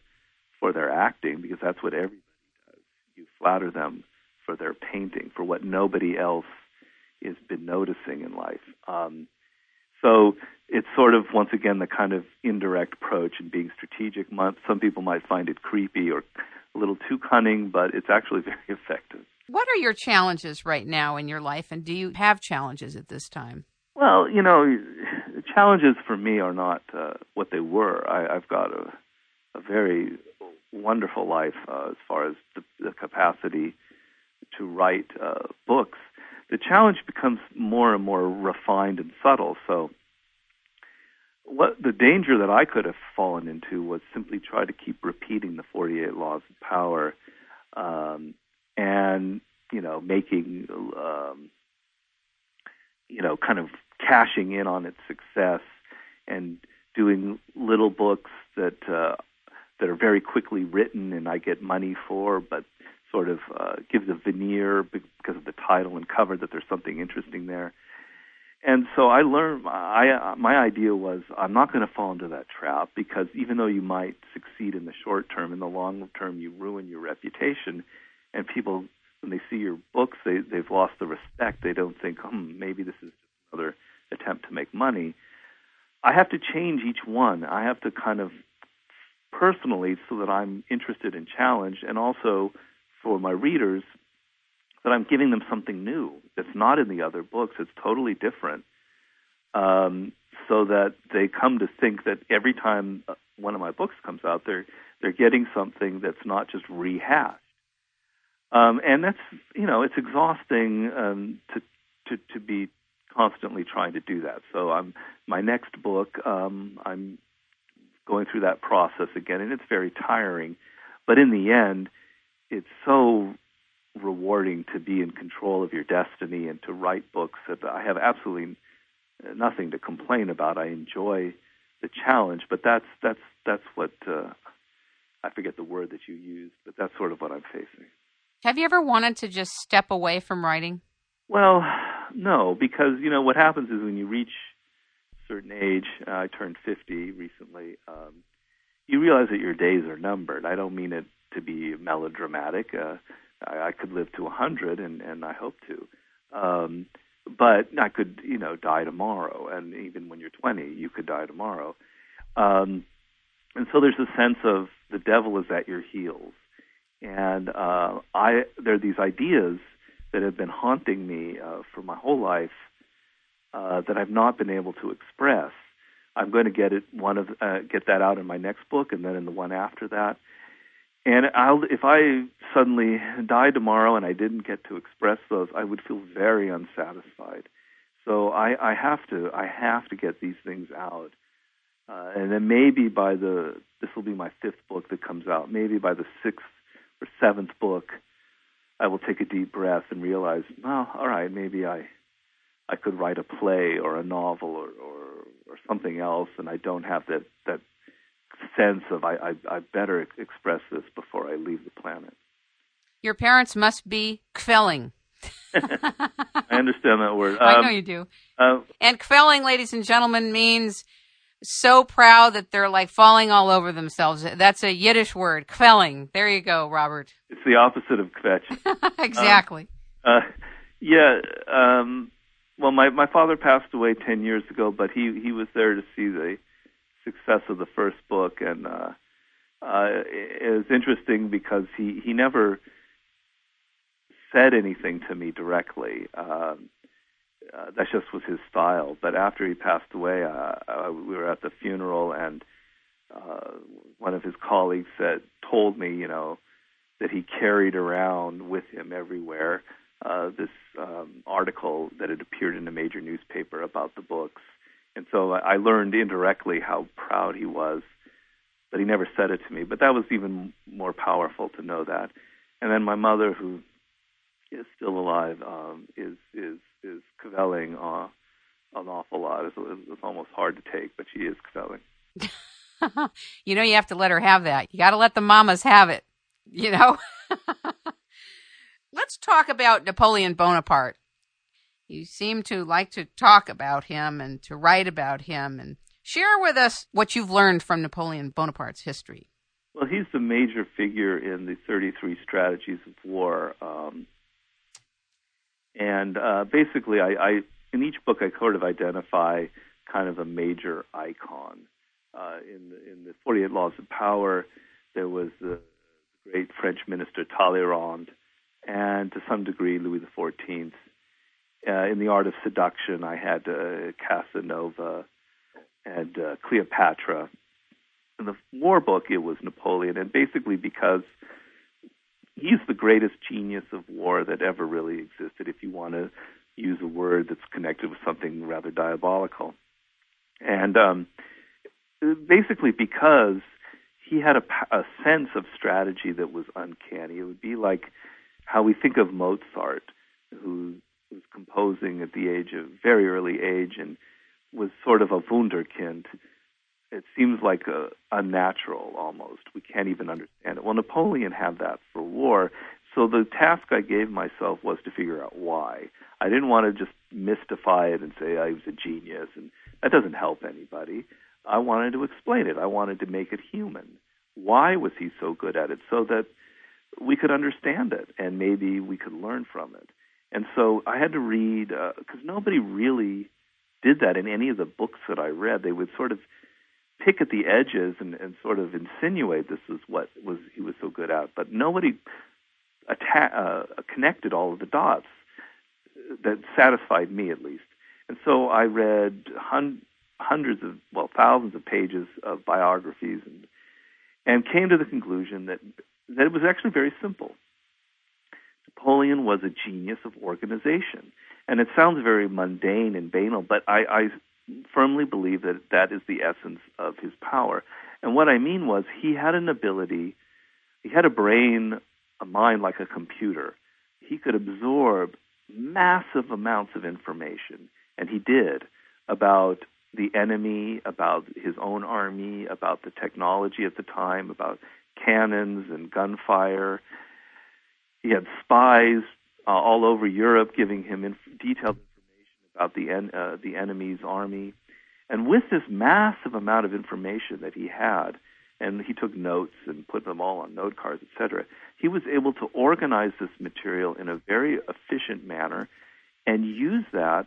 for their acting because that's what everybody does. You flatter them for their painting, for what nobody else has been noticing in life. Um, so it's sort of once again the kind of indirect approach and being strategic. Some people might find it creepy or a little too cunning, but it's actually [LAUGHS] very effective. What are your challenges right now in your life, and do you have challenges at this time? Well, you know, the challenges for me are not uh, what they were. I, I've got a, a very wonderful life uh, as far as the, the capacity to write uh, books, the challenge becomes more and more refined and subtle. So, what the danger that I could have fallen into was simply try to keep repeating the 48 laws of power, um, and you know, making um, you know, kind of cashing in on its success and doing little books that uh, that are very quickly written and I get money for, but sort of uh, gives a veneer because of the title and cover that there's something interesting there. And so I learned. I my idea was I'm not going to fall into that trap because even though you might succeed in the short term, in the long term you ruin your reputation, and people when they see your books they they've lost the respect. They don't think, hmm, maybe this is another attempt to make money. I have to change each one. I have to kind of personally so that I'm interested and challenged, and also for my readers that I'm giving them something new that's not in the other books. It's totally different. um, so that they come to think that every time uh, one of my books comes out, they're they're getting something that's not just rehashed. Um, and that's you know it's exhausting um, to to to be constantly trying to do that. So I'm my next book. Um, I'm going through that process again, and it's very tiring. But in the end, it's so rewarding to be in control of your destiny and to write books that I have absolutely nothing to complain about. I enjoy the challenge, but that's that's that's what uh, I forget the word that you used, but that's sort of what I'm facing. Have you ever wanted to just step away from writing? Well, no, because you know what happens is when you reach a certain age, uh, I turned 50 recently. Um, you realize that your days are numbered. I don't mean it to be melodramatic. Uh, I, I could live to a 100, and and I hope to. Um, but I could, you know, die tomorrow, and even when you're 20, you could die tomorrow. Um, and so there's a sense of the devil is at your heels, and uh, I there are these ideas that have been haunting me uh, for my whole life uh, that I've not been able to express. I'm going to get it one of uh, get that out in my next book, and then in the one after that. And I'll, if I suddenly died tomorrow and I didn't get to express those, I would feel very unsatisfied. So I, I have to, I have to get these things out. Uh, and then maybe by the, this will be my fifth book that comes out. Maybe by the sixth or seventh book, I will take a deep breath and realize, well, all right, maybe I, I could write a play or a novel or, or, or something else, and I don't have that that sense of I, I, I better express this before I leave the planet. Your parents must be kvelling. [LAUGHS] I understand that word. Um, I know you do. Uh, and kvelling, ladies and gentlemen, means so proud that they're like falling all over themselves. That's a Yiddish word, kvelling. There you go, Robert. It's the opposite of kvetch. [LAUGHS] exactly. Um, uh, yeah. Um, well, my my father passed away ten years ago, but he he was there to see the success of the first book, and uh, uh, was interesting because he he never said anything to me directly. Um, uh, that just was his style. But after he passed away, uh, uh, we were at the funeral, and uh, one of his colleagues said, told me, you know, that he carried around with him everywhere uh, this um, article that had appeared in a major newspaper about the books and so I learned indirectly how proud he was, but he never said it to me. But that was even more powerful to know that. And then my mother, who is still alive, um, is is is kvelling uh, an awful lot. It's, it's almost hard to take, but she is kvelling. [LAUGHS] you know, you have to let her have that. You got to let the mamas have it. You know. [LAUGHS] Let's talk about Napoleon Bonaparte. You seem to like to talk about him and to write about him and share with us what you've learned from Napoleon Bonaparte's history. Well, he's the major figure in the 33 strategies of war. Um, and uh, basically, I, I, in each book, I sort of identify kind of a major icon. Uh, in, the, in the 48 Laws of Power, there was the great French minister Talleyrand, and to some degree, Louis XIV uh, in the art of seduction, I had uh, Casanova and uh, Cleopatra. In the war book, it was Napoleon, and basically because he's the greatest genius of war that ever really existed. If you want to use a word that's connected with something rather diabolical, and um, basically because he had a, a sense of strategy that was uncanny. It would be like how we think of Mozart, who was composing at the age of very early age and was sort of a wunderkind. It seems like a, unnatural almost. We can't even understand it. Well, Napoleon had that for war. So the task I gave myself was to figure out why. I didn't want to just mystify it and say I was a genius, and that doesn't help anybody. I wanted to explain it. I wanted to make it human. Why was he so good at it? So that we could understand it and maybe we could learn from it. And so I had to read because uh, nobody really did that in any of the books that I read. They would sort of pick at the edges and, and sort of insinuate this is what was he was so good at, but nobody atta- uh, connected all of the dots that satisfied me at least. And so I read hun- hundreds of, well, thousands of pages of biographies and, and came to the conclusion that, that it was actually very simple. Napoleon was a genius of organization. And it sounds very mundane and banal, but I, I firmly believe that that is the essence of his power. And what I mean was he had an ability, he had a brain, a mind like a computer. He could absorb massive amounts of information, and he did, about the enemy, about his own army, about the technology at the time, about cannons and gunfire. He had spies uh, all over Europe giving him inf- detailed information about the en- uh, the enemy's army. And with this massive amount of information that he had, and he took notes and put them all on note cards, etc., he was able to organize this material in a very efficient manner and use that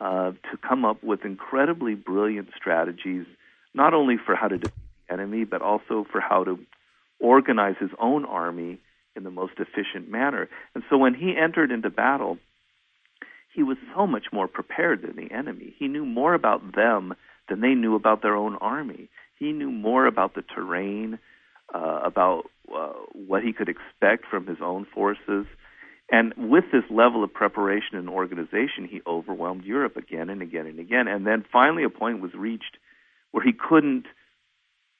uh, to come up with incredibly brilliant strategies, not only for how to defeat the enemy, but also for how to organize his own army in the most efficient manner. And so when he entered into battle, he was so much more prepared than the enemy. He knew more about them than they knew about their own army. He knew more about the terrain, uh, about uh, what he could expect from his own forces. And with this level of preparation and organization, he overwhelmed Europe again and again and again. And then finally, a point was reached where he couldn't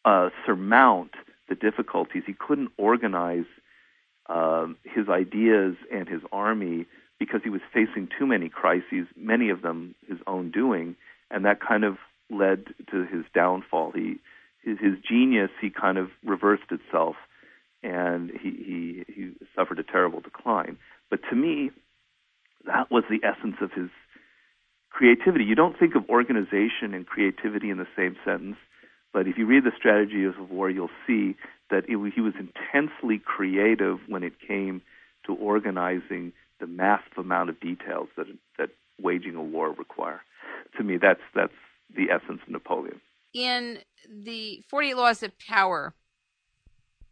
uh, surmount the difficulties. He couldn't organize um, his ideas and his army because he was facing too many crises, many of them his own doing, and that kind of led to his downfall. He his, his genius he kind of reversed itself, and he, he he suffered a terrible decline. But to me, that was the essence of his creativity. You don't think of organization and creativity in the same sentence, but if you read the strategies of war, you'll see that it, he was intensely creative when it came to organizing the massive amount of details that that waging a war require. To me, that's that's the essence of Napoleon. In the 48 Laws of Power,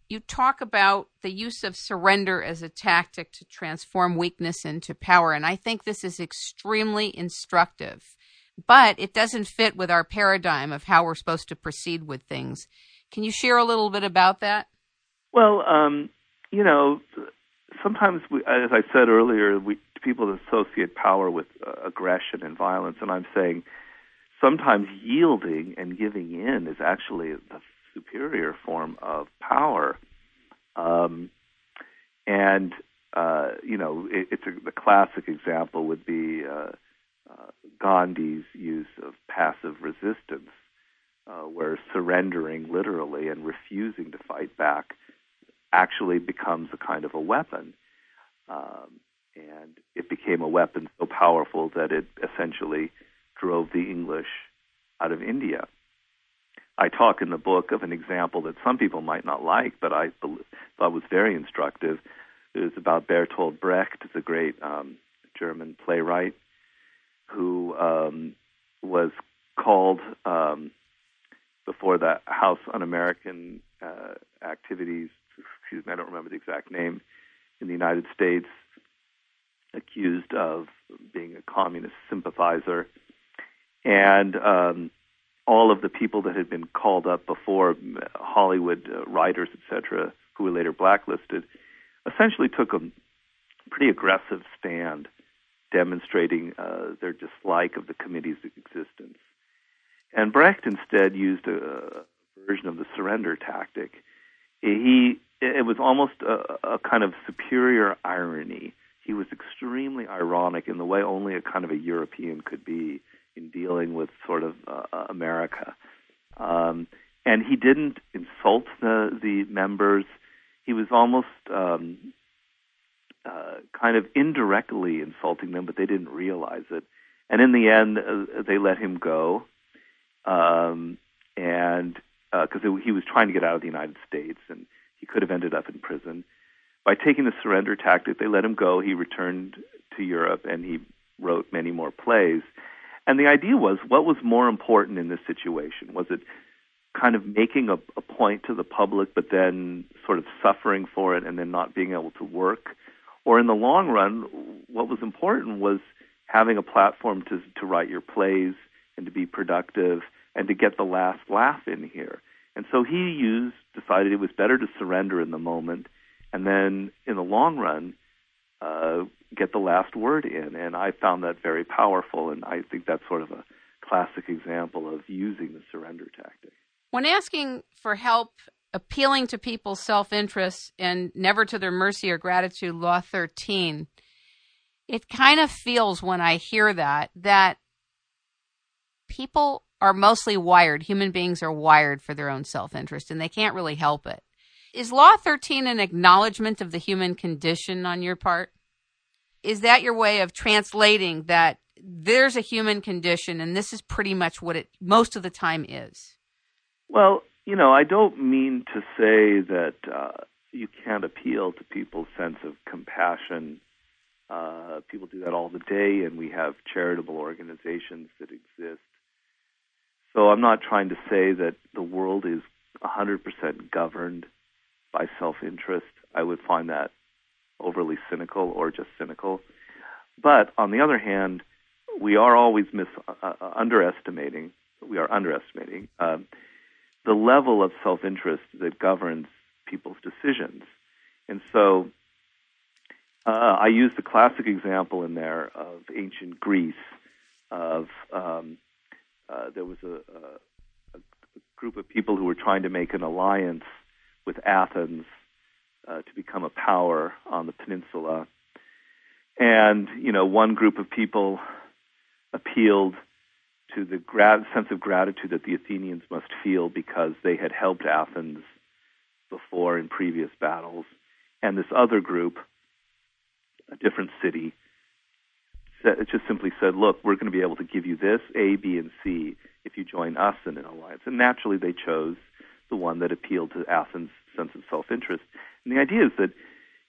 you talk about the use of surrender as a tactic to transform weakness into power, and I think this is extremely instructive. But it doesn't fit with our paradigm of how we're supposed to proceed with things. Can you share a little bit about that? Well, um, you know, sometimes, we, as I said earlier, we, people associate power with uh, aggression and violence, and I'm saying sometimes yielding and giving in is actually the superior form of power. Um, and uh, you know, it, it's a, the classic example would be uh, uh, Gandhi's use of passive resistance, uh, where surrendering literally and refusing to fight back actually becomes a kind of a weapon. Um, and it became a weapon so powerful that it essentially drove the English out of India. I talk in the book of an example that some people might not like, but I thought was very instructive. It was about Bertolt Brecht, the great um, German playwright, who um, was called um, before the House Un-American uh, Activities. Excuse me, I don't remember the exact name in the United States. Accused of being a communist sympathizer and um, all of the people that had been called up before, Hollywood uh, writers, etc., who were later blacklisted, essentially took a pretty aggressive stand, demonstrating uh, their dislike of the committee's existence. And Brecht instead used a, a version of the surrender tactic. He it was almost a, a kind of superior irony. He was extremely ironic in the way only a kind of a European could be in dealing with sort of uh, uh, America. Um, and he didn't insult the the members. He was almost um, uh, kind of indirectly insulting them, but they didn't realize it. And in the end, uh, they let him go, um, and because uh, he was trying to get out of the United States, and he could have ended up in prison. By taking the surrender tactic, they let him go. He returned to Europe, and he wrote many more plays. And the idea was what was more important in this situation? Was it kind of making a, a point to the public, but then sort of suffering for it and then not being able to work? Or in the long run, what was important was having a platform to to write your plays and to be productive and to get the last laugh in here. And so he used decided it was better to surrender in the moment and then in the long run uh, get the last word in. And I found that very powerful, and I think that's sort of a classic example of using the surrender tactic. When asking for help, appealing to people's self interest, and never to their mercy or gratitude, Law 13, it kind of feels when I hear that that people are mostly wired, human beings are wired for their own self interest, and they can't really help it. Is Law 13 an acknowledgement of the human condition on your part? Is that your way of translating that there's a human condition and this is pretty much what it most of the time is? Well, you know, I don't mean to say that uh, you can't appeal to people's sense of compassion. Uh, people do that all the day, and we have charitable organizations that exist. So I'm not trying to say that the world is 100% governed by self interest. I would find that overly cynical or just cynical. But on the other hand, we are always mis- uh, uh, underestimating. We are underestimating uh, the level of self-interest that governs people's decisions. And so, uh, I use the classic example in there of ancient Greece. Of um, uh, there was a, a, a, group of people who were trying to make an alliance with Athens uh, to become a power on the peninsula. And, you know, one group of people appealed to the sense of gratitude that the Athenians must feel because they had helped Athens before in previous battles. And this other group, a different city, it just simply said, look, we're going to be able to give you this, A, B, and C, if you join us in an alliance. And naturally, they chose the one that appealed to Athens' sense of self-interest. And the idea is that,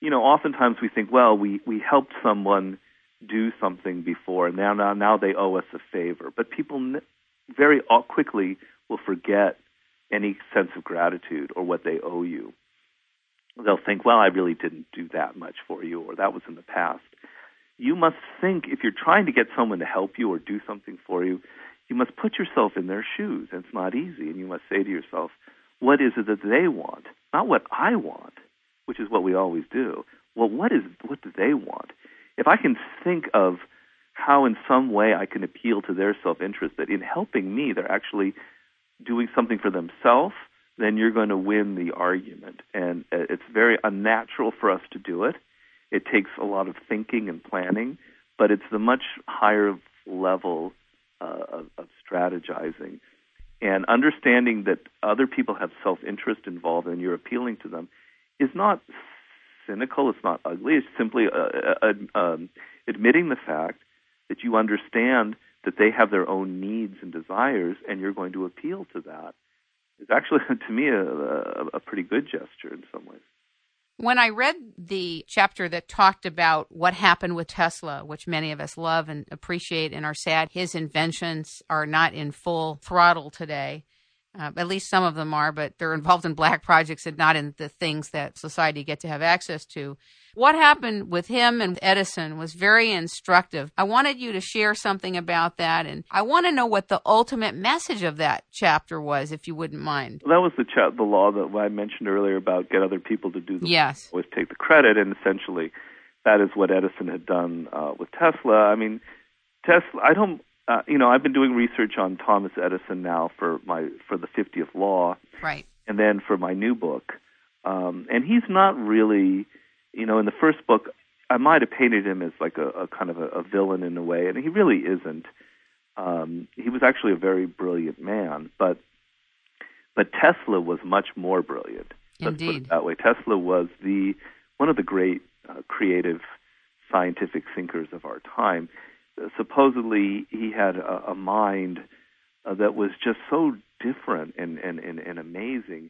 you know, oftentimes we think, well, we, we helped someone do something before, and now, now, now they owe us a favor. But people very quickly will forget any sense of gratitude or what they owe you. They'll think, well, I really didn't do that much for you, or that was in the past. You must think, if you're trying to get someone to help you or do something for you, you must put yourself in their shoes. It's not easy. And you must say to yourself, what is it that they want? Not what I want, which is what we always do. Well, what is what do they want? If I can think of how in some way I can appeal to their self-interest that in helping me they're actually doing something for themselves, then you're going to win the argument. And uh, it's very unnatural for us to do it. It takes a lot of thinking and planning, but it's the much higher level uh, of, of strategizing and understanding that other people have self interest involved and you're appealing to them is not cynical, it's not ugly, it's simply uh, uh, um, admitting the fact that you understand that they have their own needs and desires and you're going to appeal to that. It's actually, [LAUGHS] to me, a, a, a pretty good gesture in some ways. When I read the chapter that talked about what happened with Tesla, which many of us love and appreciate and are sad his inventions are not in full throttle today, uh, at least some of them are, but they're involved in black projects and not in the things that society get to have access to. What happened with him and Edison was very instructive. I wanted you to share something about that, and I want to know what the ultimate message of that chapter was, if you wouldn't mind. That was the cha- the law that I mentioned earlier about get other people to do the yes, always take the credit, and essentially that is what Edison had done uh, with Tesla. I mean, Tesla. I don't uh, you know, I've been doing research on Thomas Edison now for my for the 50th Law, right? And then for my new book, um, and he's not really, you know, in the first book, I might have painted him as like a, a kind of a, a villain in a way, and he really isn't. Um, he was actually a very brilliant man, but but Tesla was much more brilliant. Let's Indeed. put it that way. Tesla was the one of the great uh, creative scientific thinkers of our time supposedly he had a, a mind uh, that was just so different and, and, and, and amazing.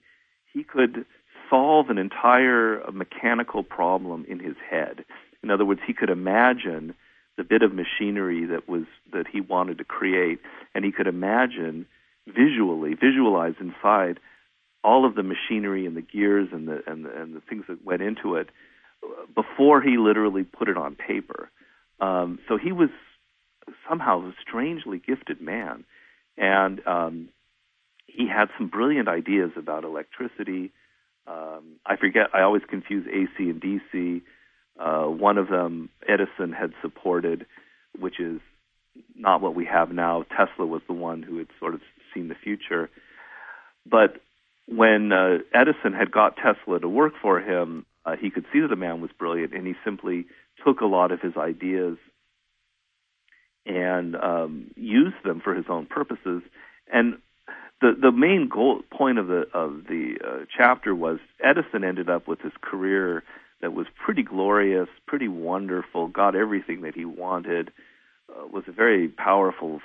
He could solve an entire mechanical problem in his head. In other words, he could imagine the bit of machinery that was that he wanted to create, and he could imagine visually, visualize inside all of the machinery and the gears and the and the, and the things that went into it before he literally put it on paper. Um, so he was somehow a strangely gifted man, and um, he had some brilliant ideas about electricity. Um, I forget. I always confuse AC and DC. Uh, one of them Edison had supported, which is not what we have now. Tesla was the one who had sort of seen the future. But when uh, Edison had got Tesla to work for him, uh, he could see that the man was brilliant, and he simply took a lot of his ideas and um, used them for his own purposes. And the the main goal point of the of the uh, chapter was Edison ended up with his career that was pretty glorious, pretty wonderful, got everything that he wanted, uh, was a very powerful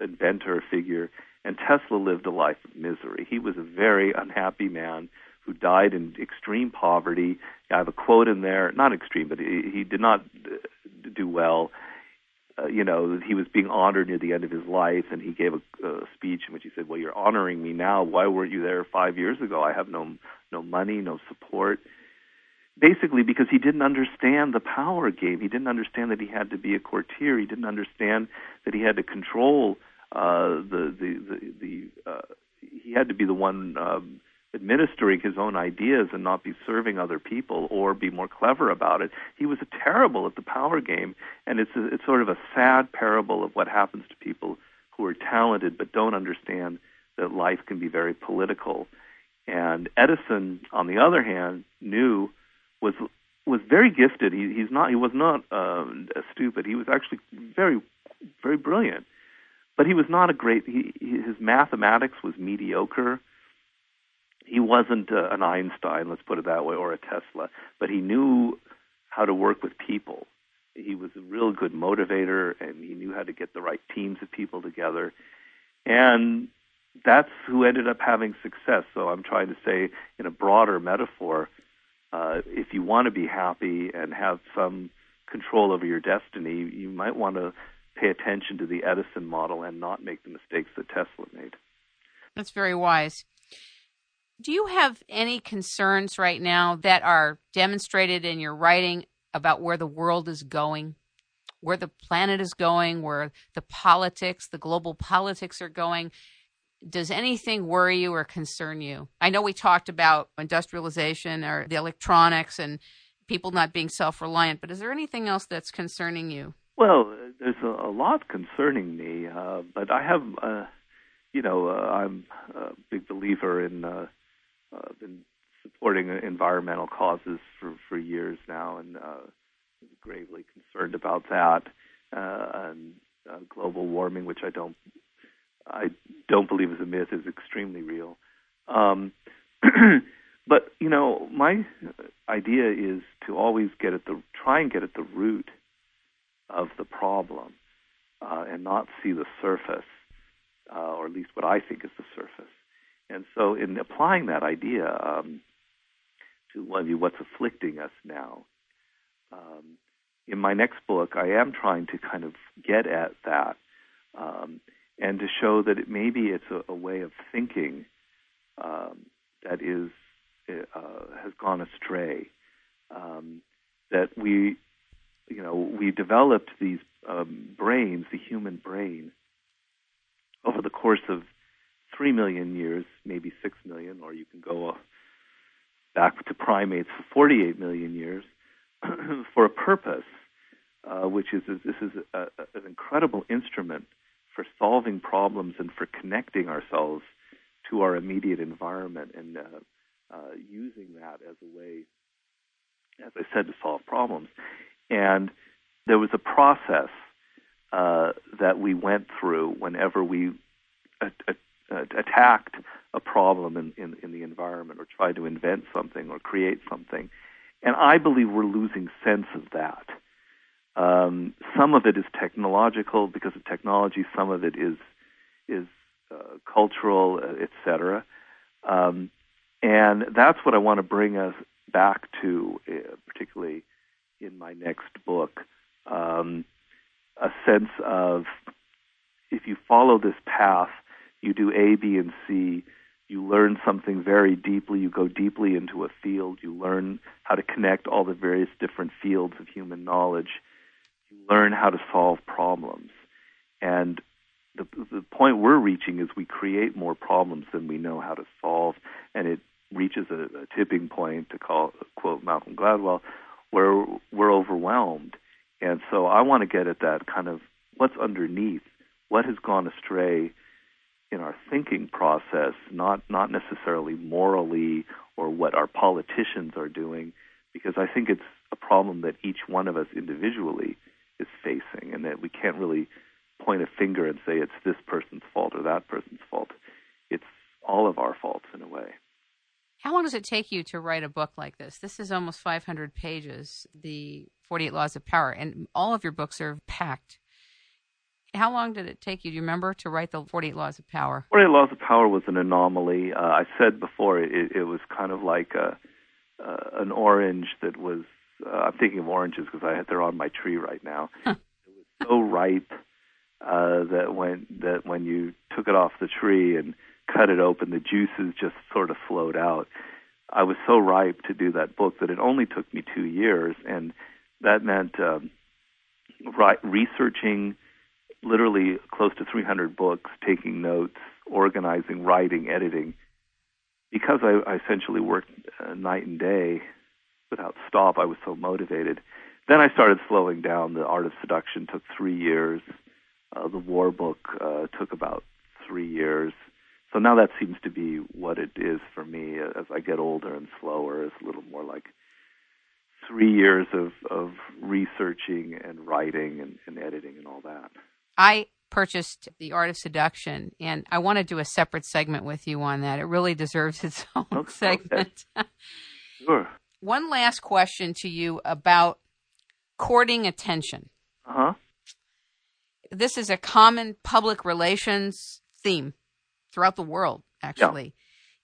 inventor figure, and Tesla lived a life of misery. He was a very unhappy man who died in extreme poverty. I have a quote in there, not extreme, but he, he did not uh, do well. Uh, you know, that he was being honored near the end of his life, and he gave a, a speech in which he said, "Well, you're honoring me now. Why weren't you there five years ago? I have no no money, no support." Basically, because he didn't understand the power game. He didn't understand that he had to be a courtier. He didn't understand that he had to control uh, the the the, the uh, he had to be the one um, administering his own ideas and not be serving other people or be more clever about it. He was terrible at the power game, and it's a, it's sort of a sad parable of what happens to people who are talented but don't understand that life can be very political. And Edison, on the other hand, knew was was very gifted. He, he's not he was not uh, stupid. He was actually very very brilliant, but he was not a great. He, his mathematics was mediocre he wasn't uh, an Einstein, let's put it that way, or a Tesla, but he knew how to work with people. He was a real good motivator, and he knew how to get the right teams of people together. And that's who ended up having success. So I'm trying to say, in a broader metaphor, uh, if you want to be happy and have some control over your destiny, you might want to pay attention to the Edison model and not make the mistakes that Tesla made. That's very wise. Do you have any concerns right now that are demonstrated in your writing about where the world is going, where the planet is going, where the politics, the global politics are going? Does anything worry you or concern you? I know we talked about industrialization or the electronics and people not being self reliant, but is there anything else that's concerning you? Well, there's a, lot concerning me, uh, but I have, uh, you know, uh, I'm a big believer in uh, been supporting environmental causes for, for years now and uh, gravely concerned about that uh, and uh, global warming, which I don't I don't believe is a myth, is extremely real. Um, [CLEARS THROAT] but you know, my idea is to always get at the try and get at the root of the problem uh, and not see the surface, uh, or at least what I think is the surface. And so, in applying that idea um, to what's afflicting us now, um, in my next book, I am trying to kind of get at that um, and to show that it, maybe it's a, a way of thinking um, that is uh, has gone astray. Um, that we, you know, we developed these um, brains, the human brain, over the course of three million years, maybe six million, or you can go back to primates for 48 million years, [CLEARS THROAT] for a purpose, uh, which is this is a, a, an incredible instrument for solving problems and for connecting ourselves to our immediate environment and uh, uh, using that as a way, as I said, to solve problems. And there was a process uh, that we went through whenever we uh, attacked a problem in, in, in the environment or tried to invent something or create something. And I believe we're losing sense of that. Um, some of it is technological because of technology. Some of it is is uh, cultural, uh, etc. Um, and that's what I want to bring us back to, uh, particularly in my next book. Um, a sense of if you follow this path, you do A, B, and C. You learn something very deeply. You go deeply into a field. You learn how to connect all the various different fields of human knowledge. You learn how to solve problems. And the, the point we're reaching is we create more problems than we know how to solve, and it reaches a, a tipping point, to call quote Malcolm Gladwell, where we're overwhelmed. And so I want to get at that kind of what's underneath, what has gone astray in our thinking process, not not necessarily morally or what our politicians are doing, because I think it's a problem that each one of us individually is facing, and that we can't really point a finger and say it's this person's fault or that person's fault. It's all of our faults in a way. How long does it take you to write a book like this? This is almost 500 pages, the 48 Laws of Power, and all of your books are packed. How long did it take you, do you remember, to write the 48 Laws of Power? 48 Laws of Power was an anomaly. Uh, I said before it, it was kind of like a, uh, an orange that was, uh, I'm thinking of oranges because I they're on my tree right now. It was so ripe uh, that when that when you took it off the tree and cut it open, the juices just sort of flowed out. I was so ripe to do that book that it only took me two years, and that meant um, ri- researching literally close to 300 books, taking notes, organizing, writing, editing. Because I, I essentially worked uh, night and day without stop, I was so motivated. Then I started slowing down. The Art of Seduction took three years. Uh, the War Book uh, took about three years. So now that seems to be what it is for me as I get older and slower. It's a little more like three years of, of researching and writing and, and editing and all that. I purchased The Art of Seduction, and I want to do a separate segment with you on that. It really deserves its [LAUGHS] own okay. segment. sure. One last question to you about courting attention. Uh huh. This is a common public relations theme throughout the world, actually.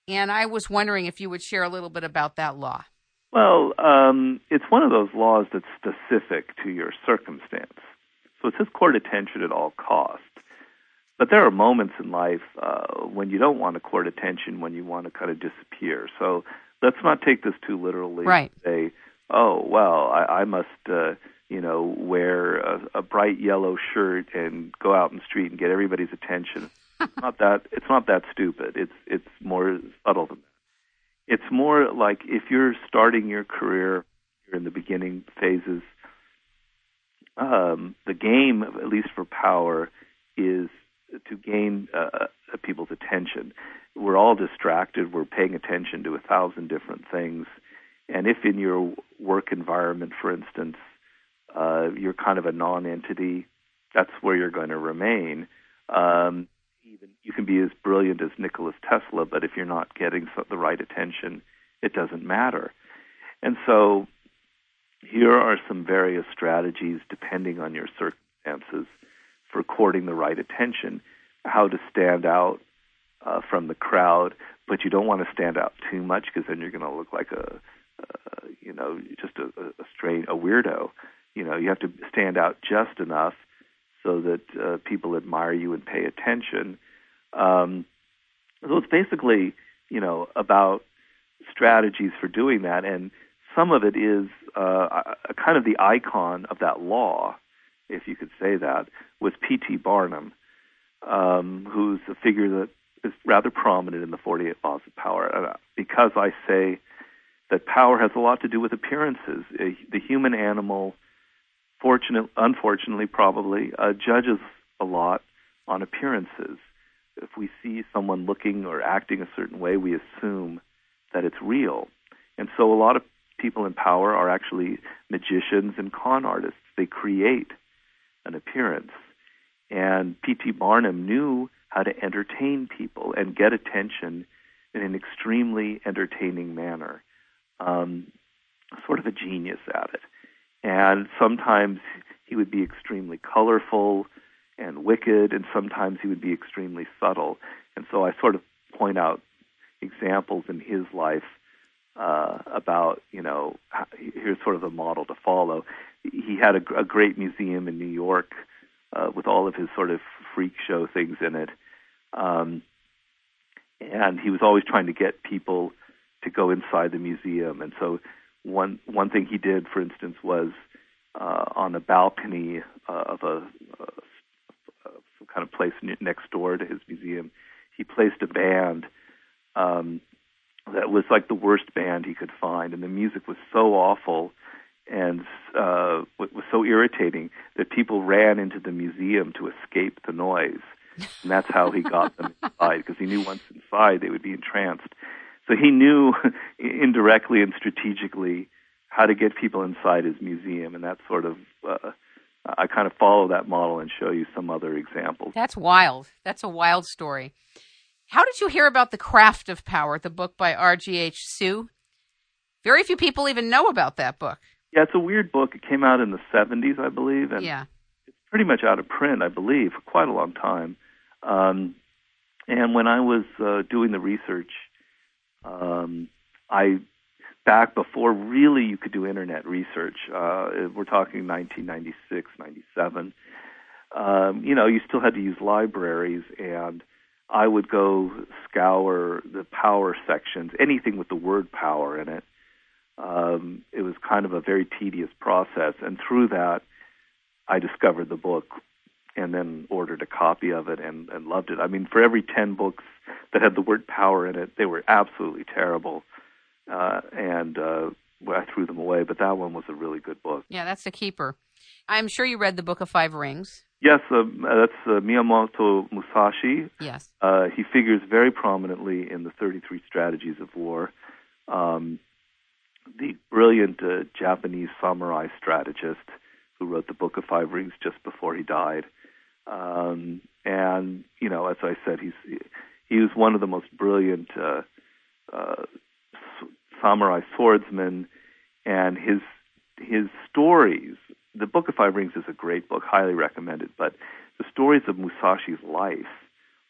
Yeah. And I was wondering if you would share a little bit about that law. Well, um, it's one of those laws that's specific to your circumstance. So it says court attention at all costs. But there are moments in life uh, when you don't want to court attention, when you want to kind of disappear. So let's not take this too literally. Right. Say, oh well, I, I must, uh, you know, wear a, a bright yellow shirt and go out in the street and get everybody's attention it's not that it's not that stupid. It's it's more subtle than that. It's more like if you're starting your career, you're in the beginning phases. Um, the game, at least for power, is to gain uh, uh, people's attention. We're all distracted. We're paying attention to a thousand different things. And if in your work environment, for instance, uh, you're kind of a non-entity, that's where you're going to remain. Um, even you can be as brilliant as Nikola Tesla, but if you're not getting the right attention, it doesn't matter. And so here are some various strategies depending on your circumstances for courting the right attention, how to stand out uh, from the crowd, but you don't want to stand out too much because then you're going to look like a, uh, you know, just a, a strange, a weirdo. You know, you have to stand out just enough so that uh, people admire you and pay attention. Um, so it's basically, you know, about strategies for doing that, and some of it is uh, kind of the icon of that law, if you could say that, was P.T. Barnum, um, who's a figure that is rather prominent in the 48 Laws of Power. Uh, because I say that power has a lot to do with appearances. Uh, the human animal fortunate, unfortunately, probably uh, judges a lot on appearances. If we see someone looking or acting a certain way, we assume that it's real. And so a lot of people in power are actually magicians and con artists. They create an appearance. And P.T. Barnum knew how to entertain people and get attention in an extremely entertaining manner. Um, sort of a genius at it. And sometimes he would be extremely colorful and wicked, and sometimes he would be extremely subtle. And so I sort of point out examples in his life uh, about, you know, here's sort of a model to follow. He had a, a great museum in New York uh, with all of his sort of freak show things in it. Um, and he was always trying to get people to go inside the museum. And so one one thing he did, for instance, was uh, on the balcony uh, of a, a kind of place next door to his museum. He placed a band um, that was like the worst band he could find, and the music was so awful and uh, was so irritating that people ran into the museum to escape the noise. And that's how he got them [LAUGHS] inside, because he knew once inside they would be entranced. So he knew [LAUGHS] indirectly and strategically how to get people inside his museum, and that sort of uh, I kind of follow that model and show you some other examples. That's wild. That's a wild story. How did you hear about The Craft of Power, the book by R.G.H. Siu? Very few people even know about that book. Yeah, it's a weird book. It came out in the 70s, I believe, and yeah. it's pretty much out of print, I believe, for quite a long time. Um, and when I was uh, doing the research, um, I back before really you could do internet research. Uh, we're talking 1996, 97. Um, you know, you still had to use libraries, and I would go scour the power sections, anything with the word power in it. Um, it was kind of a very tedious process, and through that, I discovered the book and then ordered a copy of it and, and loved it. I mean, for every 10 books that had the word power in it, they were absolutely terrible uh, and uh, I threw them away. But that one was a really good book. Yeah, that's the keeper. I'm sure you read the Book of Five Rings. Yes, uh, that's uh, Miyamoto Musashi. Yes. Uh, he figures very prominently in the 33 Strategies of War. Um, the brilliant uh, Japanese samurai strategist who wrote the Book of Five Rings just before he died. Um, and you know, as I said, he's he was one of the most brilliant uh, uh, samurai swordsman, and his his stories. The Book of Five Rings is a great book, highly recommended. But the stories of Musashi's life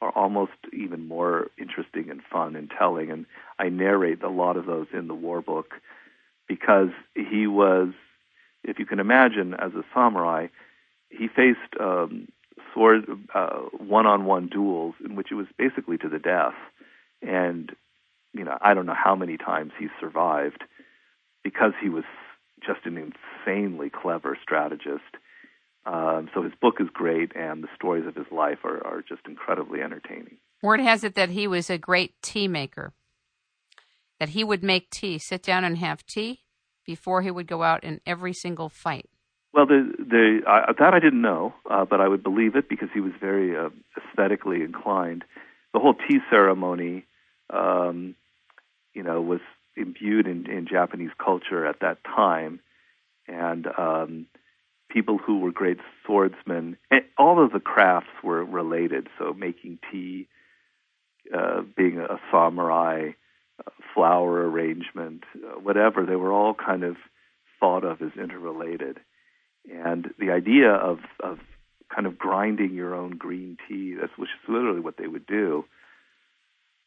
are almost even more interesting and fun and telling. And I narrate a lot of those in the war book because he was, if you can imagine, as a samurai, he faced um, sword uh, one-on-one duels in which it was basically to the death. And you know, I don't know how many times he survived because he was just an insanely clever strategist. Um, so his book is great, and the stories of his life are, are just incredibly entertaining. Word has it that he was a great tea maker. That he would make tea, sit down and have tea before he would go out in every single fight. Well, the, the, uh, that I didn't know, uh, but I would believe it because he was very uh, aesthetically inclined. The whole tea ceremony um, you know, was imbued in, in Japanese culture at that time, and um, people who were great swordsmen. And all of the crafts were related. So making tea, uh, being a samurai, uh, flower arrangement, uh, whatever, they were all kind of thought of as interrelated. And the idea of of kind of grinding your own green tea, that's which is literally what they would do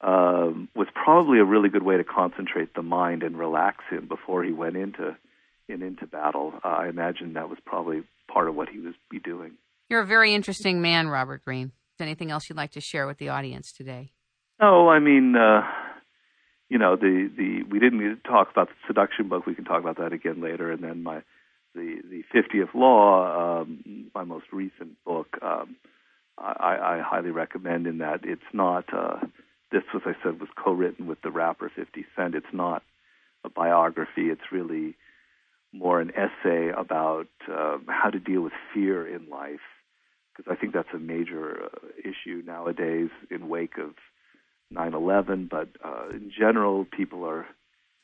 um, was probably a really good way to concentrate the mind and relax him before he went into in, into battle. Uh, I imagine that was probably part of what he was be doing. You're a very interesting man, Robert Greene. Is anything else you'd like to share with the audience today? No, I mean, uh, you know, the the we didn't talk about the seduction book. We can talk about that again later. And then my the the fiftieth law, um, my most recent book. Um, I, I highly recommend in that it's not. Uh, this, as I said, was co-written with the rapper 50 Cent. It's not a biography. It's really more an essay about uh, how to deal with fear in life, because I think that's a major uh, issue nowadays in wake of 9/11. But uh, in general, people are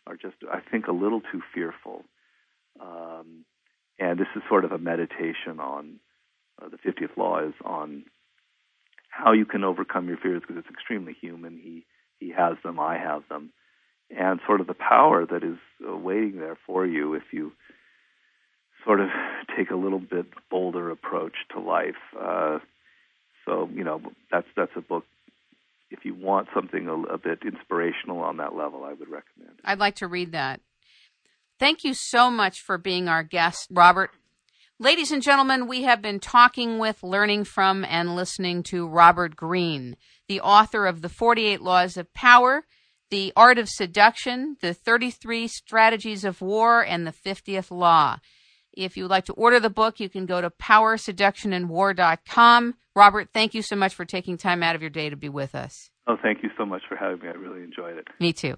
are just, I think, a little too fearful. Um, and this is sort of a meditation on uh, the 50th law is on how you can overcome your fears because it's extremely human. He he has them, I have them, and sort of the power that is uh, waiting there for you if you sort of take a little bit bolder approach to life. Uh, so you know that's that's a book. If you want something a, a bit inspirational on that level, I would recommend. I'd like to read that. Thank you so much for being our guest, Robert. Ladies and gentlemen, we have been talking with, learning from, and listening to Robert Greene, the author of The 48 Laws of Power, The Art of Seduction, The 33 Strategies of War, and The 50th Law. If you would like to order the book, you can go to powerseductionandwar.com. Robert, thank you so much for taking time out of your day to be with us. Oh, thank you so much for having me. I really enjoyed it. Me too.